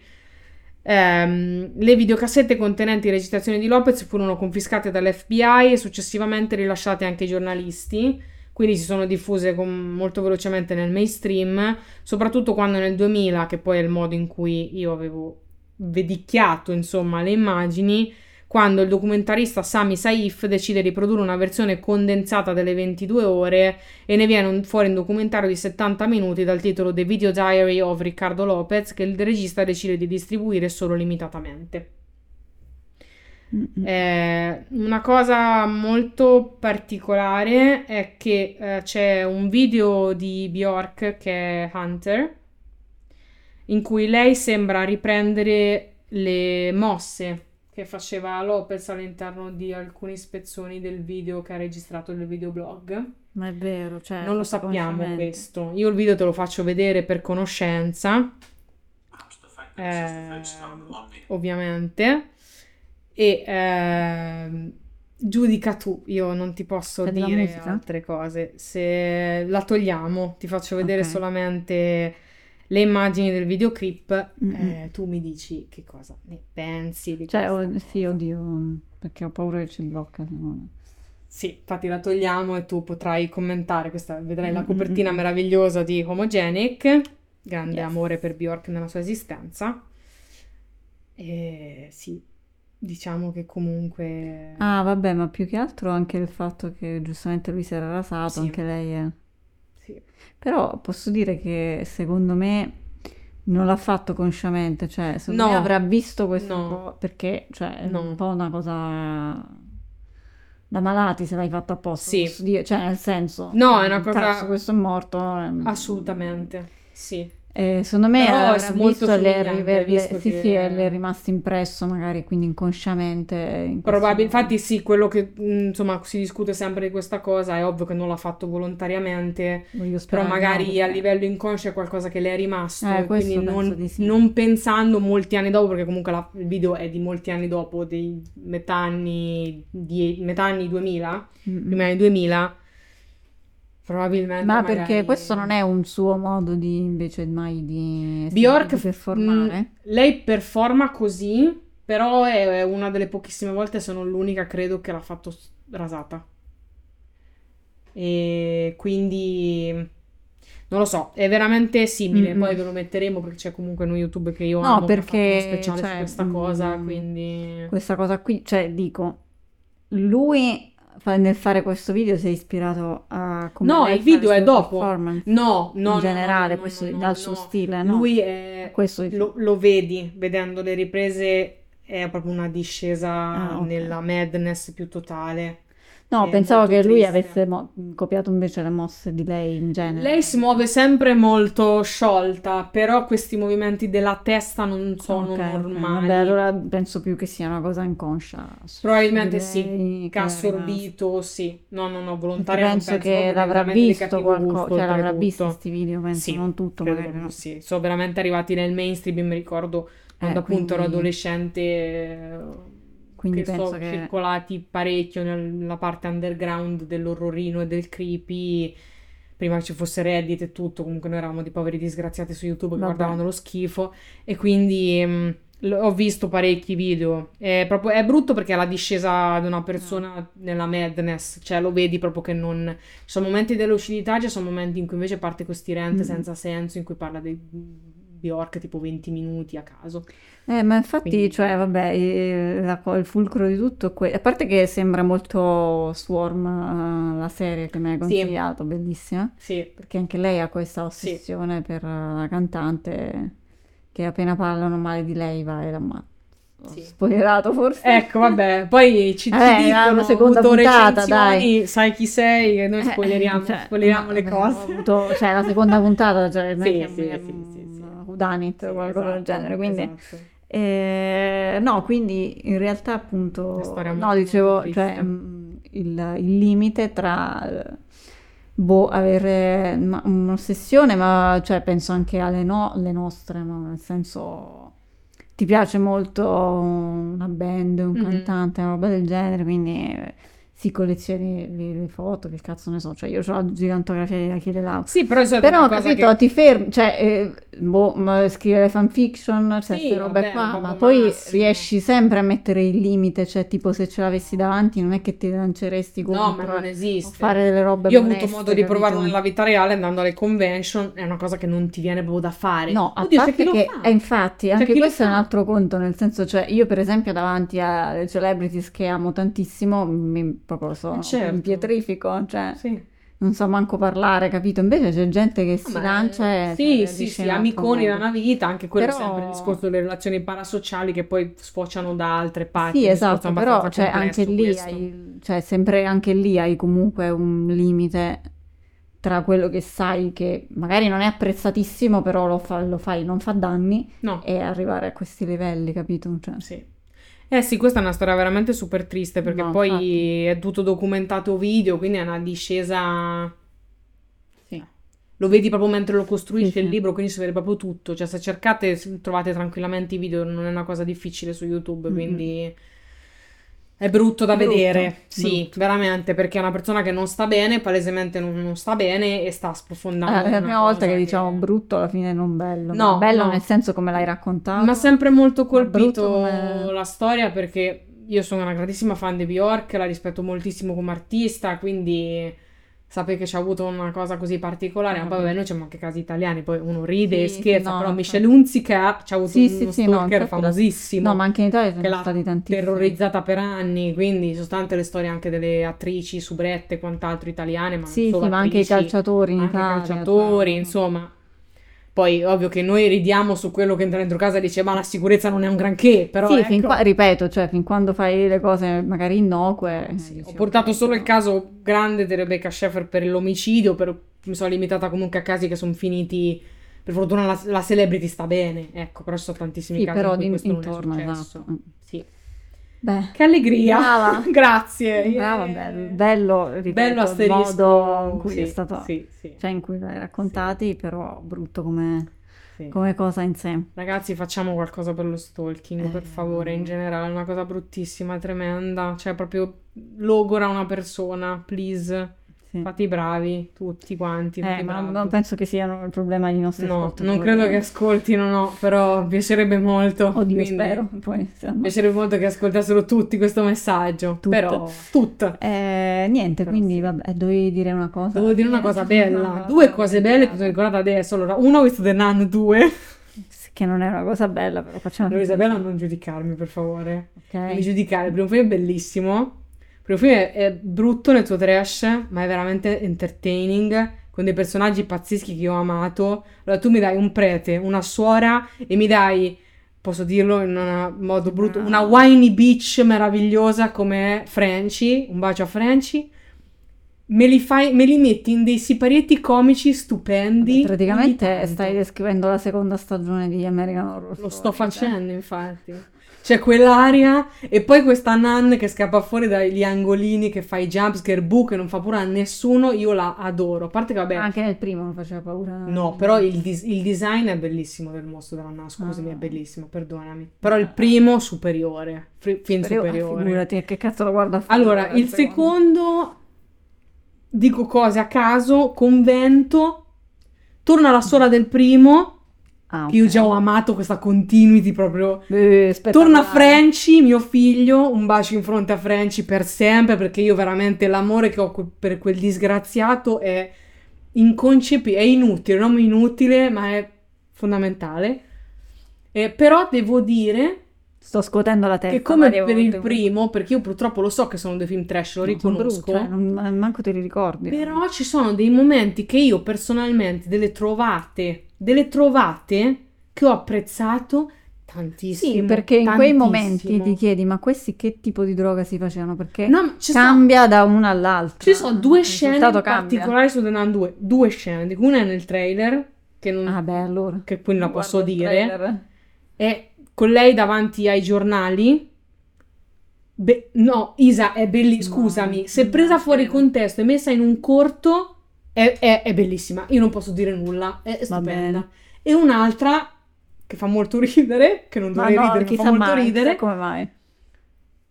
Ehm, le videocassette contenenti registrazioni di Lopez furono confiscate dall'FBI e successivamente rilasciate anche ai giornalisti, quindi si sono diffuse con- molto velocemente nel mainstream, soprattutto quando nel 2000, che poi è il modo in cui io avevo vedicchiato, insomma, le immagini, quando il documentarista Sami Saif decide di produrre una versione condensata delle 22 ore e ne viene un- fuori un documentario di 70 minuti dal titolo The Video Diary of Riccardo Lopez che il regista decide di distribuire solo limitatamente. Eh, una cosa molto particolare è che eh, c'è un video di Bjork che è Hunter in cui lei sembra riprendere le mosse che faceva Lopez all'interno di alcuni spezzoni del video che ha registrato nel videoblog. Ma è vero, cioè, Non lo sappiamo questo. Io il video te lo faccio vedere per conoscenza. On the ovviamente. E ehm, giudica tu, io non ti posso C'è dire altre cose. Se la togliamo, ti faccio vedere Ok. solamente le immagini del videoclip, Mm-mm. eh, tu mi dici che cosa ne pensi di Cioè, questa oh, sì, oddio, perché ho paura che ci blocca. no- Sì, infatti la togliamo e tu potrai commentare questa, vedrai la Mm, mm, copertina meravigliosa di Homogenic, grande Yes. amore per Bjork nella sua esistenza. E sì, diciamo che comunque Ah, vabbè, ma più che altro anche il fatto che giustamente lui si era rasato, Sì. anche lei è... sì. Però posso dire che secondo me non l'ha fatto consciamente, cioè secondo No. me avrà visto questo No. perché cioè, è No. un po' una cosa da malati se l'hai fatto apposta, Sì. posso dire, cioè nel senso, No, è una cosa- questo è morto, ehm, Assolutamente, sì. Eh, secondo me Però è molto le, le- visto sì, che- sì, e le è rimasto impresso magari, quindi inconsciamente. in questo Probabil- modo. infatti sì, quello che mh, insomma si discute sempre di questa cosa, è ovvio che non l'ha fatto volontariamente, però di no, magari a livello inconscio è qualcosa che le è rimasto, Eh, quindi non, di sì. non pensando molti anni dopo, perché comunque la- il video è di molti anni dopo, dei metà anni, die- metà anni 2000, Mm-mm. primi anni 2000, probabilmente Ma magari- perché questo non è un suo modo di invece mai di, Bjork di performare? mh, lei performa così, però è, una delle pochissime volte, se non l'unica, credo che l'ha fatto rasata. E quindi non lo so, è veramente simile. Mm-mm. Poi ve lo metteremo perché c'è comunque uno YouTube che io No, amo che perché, speciale su cioè, questa cosa, mm, quindi Questa cosa qui, cioè dico, lui nel fare questo video è ispirato a come No, il video è dopo. no, no, no, in generale, no, questo no, dal suo stile, no? Lui è Questo lo, lo vedi vedendo le riprese, è proprio una discesa Ah, ok. nella madness più totale. No, pensavo che lui triste. avesse mo- copiato invece le mosse di lei in genere. Lei si muove sempre molto sciolta, però questi movimenti della testa non sono Ok, ok. normali. Vabbè, allora penso più che sia una cosa inconscia. Probabilmente sì, che ha assorbito, sì. No, no, no, non penso penso, che l'avrà visto qualcosa, cioè l'avrà visto questi video, penso, Sì, non tutto, credo magari no. sì. Sono veramente arrivati nel mainstream, mi ricordo quando Eh, appunto ero quindi- adolescente, eh, Quindi che penso sono che... circolati parecchio nella parte underground dell'orrorino e del creepy. Prima che ci fosse Reddit e tutto, comunque noi eravamo dei poveri disgraziati su YouTube che Vabbè. guardavano lo schifo. E quindi mm, l- ho visto parecchi video. È, proprio, è brutto perché è la discesa di una persona nella madness, cioè lo vedi proprio che non. Ci sono momenti della lucidità, ci sono momenti in cui invece parte questo tirente Mm. senza senso, in cui parla di Bjork tipo 20 minuti a caso. Eh, ma infatti, Quindi- cioè, vabbè, eh, la co- il fulcro di tutto è que- A parte che sembra molto Swarm, eh, la serie che mi hai consigliato, bellissima, Sì, perché anche lei ha questa ossessione per eh, la cantante che appena parlano male di lei va e l'ammazza. Ho Sì. Spoilerato forse? Ecco, vabbè, poi ci, ci Vabbè, dicono, la seconda puntata, recensioni, sai chi sei, e noi Eh, spoileriamo, cioè, spoileriamo no, le cose. avuto- cioè, la seconda puntata, cioè, Sì, sì, sì, un- sì, o qualcosa del esatto, genere, quindi... esatto. Eh, no, quindi in realtà appunto, no, dicevo, cioè, triste. mm, il, il limite tra, boh, avere ma- un'ossessione, ma cioè, penso anche alle no- le nostre, no? Nel senso, ti piace molto una band, un Mhm. cantante, una roba del genere, quindi si collezioni le, le foto, che cazzo ne so, cioè io ho la gigantografia di Achille Lauro. Sì, però è Però, capito, che... ti fermi, cioè, eh, boh, scrivere fanfiction, cioè, Sì, robe qua, ma poi massimo. riesci sempre a mettere il limite, cioè, tipo, se ce l'avessi davanti, non è che ti lanceresti No, contro ma non esiste. fare delle robe Io ho avuto modo di provarlo nella vita reale andando alle convention, è una cosa che non ti viene proprio da fare. No, a Oddio, c'è parte che, fa. eh, infatti, anche questo è un altro conto, nel senso, cioè, io per esempio davanti alle celebrities che amo tantissimo, mi proprio sono Eh, certo. impietrifico, cioè, Sì. non so manco parlare, capito? Invece c'è gente che si Ma- lancia e Sì, cioè, sì, dice sì, amiconi una vita, anche quello Però- è sempre il discorso delle relazioni parasociali che poi sfociano da altre parti. Sì, un esatto, però cioè, anche lì hai, cioè, sempre anche lì hai comunque un limite tra quello che sai che magari non è apprezzatissimo, però lo, fa- lo fai, non fa danni, No, e arrivare a questi livelli, capito? Cioè, sì. Eh sì, questa è una storia veramente super triste perché No, poi infatti. è tutto documentato video, quindi è una discesa... Sì. Lo vedi proprio mentre lo costruisce Sì, il sì. libro, quindi si vede proprio tutto. Cioè, se cercate, trovate tranquillamente i video, non è una cosa difficile su YouTube, Mhm. quindi è brutto da Brutto, vedere. Sì, brutto. veramente, perché è una persona che non sta bene, palesemente non, non sta bene e sta sprofondando. Eh, è la prima volta cosa che diciamo brutto, alla fine non bello. No, bello no. nel senso come l'hai raccontato. Mi ha sempre molto colpito come- la storia perché io sono una grandissima fan di Bjork, la rispetto moltissimo come artista, quindi sapere che c'ha avuto una cosa così particolare, ma poi vabbè, noi c'è anche casi italiani, poi uno ride e Sì, scherza, no, però infatti. Michelle Hunziker c'ha avuto Sì, uno sì, no, stalker la- famosissimo. No, ma anche in Italia che sono l'ha stati tantissimi. terrorizzata per anni, quindi sono tante le storie anche delle attrici, subrette e quant'altro italiane, ma Sì, sì, ma anche i calciatori in anche Italia. calciatori, cioè, insomma. Poi ovvio che noi ridiamo su quello che entra dentro casa e dice ma la sicurezza non è un granché, però sì, ecco, fin qua- ripeto, cioè fin quando fai le cose magari innocue. eh, sì, ho portato solo il caso grande di Rebecca Sheffer per l'omicidio, però mi sono limitata comunque a casi che sono finiti, per fortuna la, la celebrity sta bene, ecco, però ci sono tantissimi Sì, casi però in cui di- questo non è intorno, successo. esatto. Beh, Che allegria! Brava. Grazie! brava, bello, bello, ripeto, Bello il asterisco. modo in cui sì, è stato, sì, sì, cioè in cui l'hai raccontati, però brutto come, come cosa in sé. Ragazzi, facciamo qualcosa per lo stalking, per Eh, favore, in no. generale, è una cosa bruttissima, tremenda, cioè proprio logora una persona, please. Sì. Fate i bravi, tutti quanti, Eh, ma non penso che siano il problema dei nostri No, non credo che ascoltino, no, però piacerebbe molto. Oddio, quindi spero. Poi, Mi piacerebbe molto che ascoltassero tutti questo messaggio, Tutto. però tutto. Eh, niente, Però quindi sì. vabbè, dovevi dire una cosa. Devo dire una Eh, cosa bella, no, due no, cose belle che mi sono ricordate adesso. Allora, uno visto The Nun 2, Che non è una cosa bella, però facciamo... Allora, Isabella, non giudicarmi, per favore. Non mi Ok. giudicare, il primo film è bellissimo. Il primo film è, è brutto nel suo trash, ma è veramente entertaining, con dei personaggi pazzeschi che ho amato. Allora tu mi dai un prete, una suora e mi dai, posso dirlo in un modo brutto, una Ah. whiny bitch meravigliosa come Frenchy, un bacio a Frenchy. Me li, fai, me li metti in dei siparietti comici stupendi. Praticamente ogni tanto. stai descrivendo la seconda stagione di American Horror Lo sto cioè. facendo, infatti. C'è quell'aria e poi questa Nan che scappa fuori dagli angolini, che fa i jumpscare bu, che non fa paura a nessuno, io la adoro. A parte che vabbè... Anche nel primo non faceva paura. No, però il, dis- il design è bellissimo del mostro della Nan, scusami, Ah. è bellissimo, perdonami. Però il primo superiore, fri- fin Superiore- superiore. Figurati, che cazzo lo guarda a fare Allora, il secondo? secondo, dico cose a caso, convento, torna la suora del primo, Ah, che io già ho amato questa continuity proprio. Eh, Torna. Frenchy, mio figlio, un bacio in fronte a Frenchy per sempre, perché io veramente l'amore che ho per quel disgraziato è inconcepibile, è inutile, non inutile, ma è fondamentale. Eh, però devo dire Sto scuotendo la testa. che come per il primo, perché io purtroppo lo so che sono dei film trash, lo sono riconosco, brutti, cioè, non- manco te li ricordi. però ci sono dei momenti che io personalmente, delle trovate, delle trovate che ho apprezzato tantissimo. Sì, perché in quei momenti ti chiedi, ma questi che tipo di droga si facevano? Perché No, ci sono, cambia da una all'altra. ci sono due scene in cambia. particolare su The Nun 2, due scene, una è nel trailer, che, non, Ah, beh, allora. che quindi la posso dire, è con lei davanti ai giornali. Be- no, Isa è bellissima. No, Scusami, se presa fuori contesto e messa in un corto, è, è- è bellissima. Io non posso dire nulla, è stupenda. E un'altra che fa molto ridere, che non dovrei no, ridere, ma fa molto mai, ridere. come mai.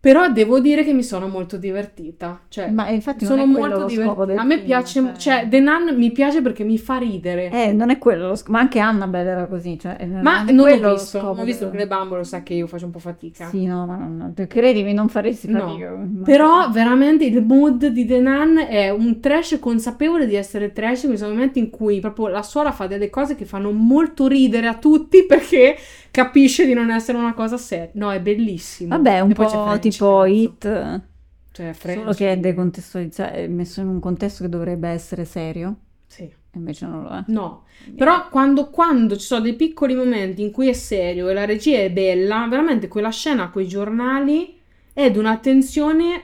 Però devo dire che mi sono molto divertita. Cioè, Ma infatti sono molto divertita. A me film, piace, cioè- cioè, The Nun mi piace perché mi fa ridere. Eh, non è quello lo scopo. Ma anche Annabelle era così. Cioè, Ma non non quello ho lo visto, non ho visto che le bambole, lo sa che io faccio un po' fatica. Sì, no, ma non, credimi, non faresti No, fatica. Ma- Però veramente il mood di The Nun è un trash consapevole di essere trash, quindi sono momenti in cui proprio la suora fa delle cose che fanno molto ridere a tutti perché capisce di non essere una cosa seria. No, è bellissimo. Vabbè, un po' Frenchy, tipo. Hit, Cioè, solo Frenchy. che è decontestualizzato, è messo in un contesto che dovrebbe essere serio, Sì. e invece non lo è. No, però quando, quando ci sono dei piccoli momenti in cui è serio e la regia è bella, veramente quella scena con i giornali è di una tensione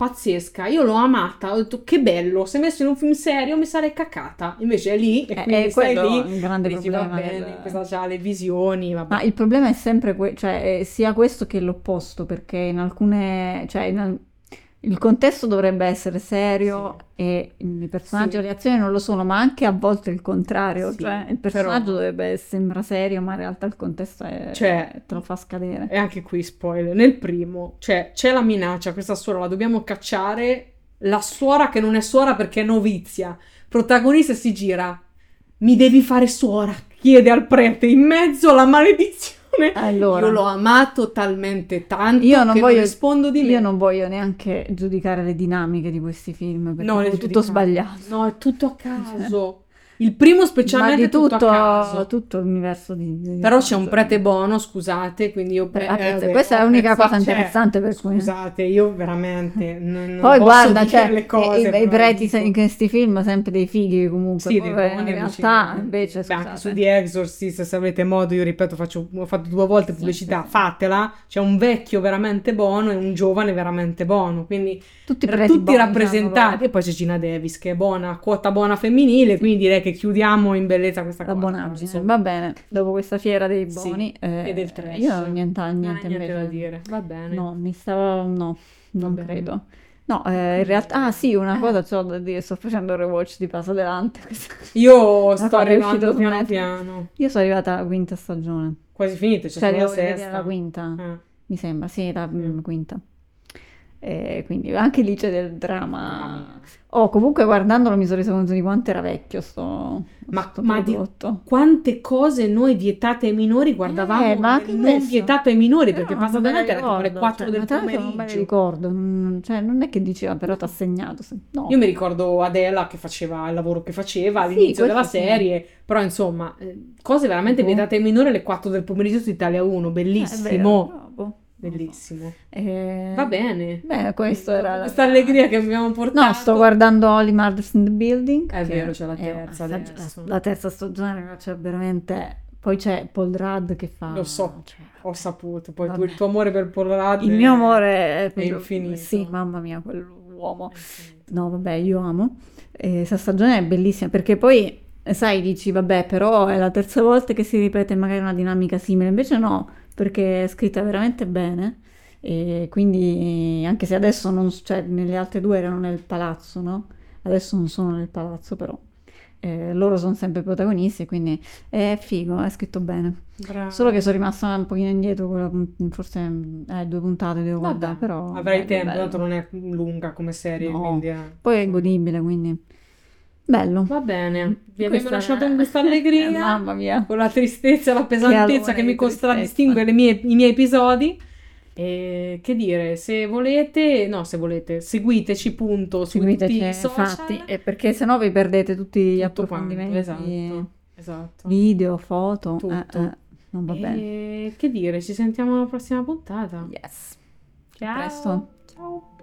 pazzesca. Io l'ho amata, ho detto che bello, se messo in un film serio mi sarei cacata. Invece è lì e Eh, quindi è stai lì il grande dici, va problema bene, del- questa c'ha le visioni, vabbè. Ma il problema è sempre que- cioè, è sia questo che l'opposto, perché in alcune, cioè, in al- il contesto dovrebbe essere serio e i personaggi Sì. o le azioni non lo sono, ma anche a volte il contrario, Sì, cioè il però- personaggio dovrebbe sembra serio, ma in realtà il contesto è- Cioè- te lo fa scadere. E anche qui spoiler, nel primo, cioè c'è la minaccia, questa suora la dobbiamo cacciare, la suora che non è suora perché è novizia, protagonista si gira, mi devi fare suora, chiede al prete in mezzo alla maledizione. Allora, Io l'ho amato talmente tanto Io non che voglio- non rispondo di me. io non voglio neanche giudicare le dinamiche di questi film, perché No, è tutto giudicate. sbagliato. No, è tutto a caso. Il primo Ma specialmente di tutto, tutto, a caso. tutto l'universo di... di- Però c'è un prete buono, scusate, quindi io... Per- eh, vabbè, questa è l'unica cosa apprezzato- cioè, interessante per cui- Scusate, io veramente non, non Poi posso guarda, cioè, le cose, i, i preti dico- in questi film sempre dei fighi comunque, Sì, poi dei in realtà allucinanti. invece Beh, scusate. su The Exorcist, se avete modo, io ripeto, faccio, ho fatto due volte pubblicità, sì, sì. fatela. C'è un vecchio veramente buono e un giovane veramente buono, quindi tutti, tutti buoni, rappresentati. diciamo, E poi c'è Gina Davis, che è buona, quota buona femminile, quindi direi che chiudiamo in bellezza questa la cosa. buonaggine. insomma. Va bene, dopo questa fiera dei Sì, buoni eh, e del trash. io non ho niente, Non niente, hai niente da dire, va bene. No, mi stava no, non credo. No, eh, in realtà ah sì, una cosa c'ho da dire, sto facendo il rewatch di Paso Delante. Io sto arrivando piano piano, Io sono arrivata alla quinta stagione. quasi finite, c'è Cioè, solo la sesta. la quinta. Eh. Mi sembra, sì, la mm, quinta. E quindi anche lì c'è del dramma. Oh, comunque guardandolo mi sono reso conto di quanto era vecchio sto, Ma- sto ma. Quante cose noi vietate ai minori guardavamo Eh, ma anche non questo. vietato ai minori perché Però passa non me davanti era tipo alle ricordo, 4 cioè, del l'altro non me ne pomeriggio. ricordo, mm, cioè non è che diceva però ti ha segnato, se- no. Io mi ricordo Adela che faceva il lavoro che faceva Sì, all'inizio della questo sì. serie, però insomma, eh, cose veramente Mhm. vietate ai minori alle 4 del pomeriggio su Italia 1, Eh, bellissimo, bravo. Bellissimo. Eh, Va bene. Beh, questo era la- Questa allegria che abbiamo portato. No, sto guardando Holly Murders in the Building. È vero, c'è la è terza stag- La, la terza stagione, cioè veramente... Poi c'è Paul Rudd che fa... Lo so. cioè, Ho saputo, poi tu- il tuo amore per Paul Rudd il è- mio amore è, proprio- infinito. Sì, mamma mia, quell'uomo. è. No, vabbè, io amo. Questa stagione è bellissima perché poi, sai, dici, vabbè, però è la terza volta che si ripete magari una dinamica simile. Invece no, perché è scritta veramente bene e quindi anche se adesso non, cioè nelle altre due erano nel palazzo, no? Adesso non sono nel palazzo però. Eh, loro sono sempre protagonisti, quindi è figo, è scritto bene. Brava. Solo che sono rimasta un pochino indietro, forse eh, due puntate devo Vabbè, guardare, però... avrai tempo, tanto non è lunga come serie, No. quindi eh. Poi è godibile, quindi... Bello. Va bene, vi abbiamo lasciato con questa allegria, Eh, mamma mia. con la tristezza e la pesantezza alone che mi di contraddistingue le mie- i miei episodi. E che dire, se volete, no, se volete, seguiteci punto su tutti Seguiteci, i social. infatti, eh, perché sennò vi perdete tutti gli Tutto quanto, approfondimenti, esatto, esatto. video, foto, Tutto. eh, eh, non va bene. E che dire, ci sentiamo alla prossima puntata. Yes. Ciao. presto. Ciao.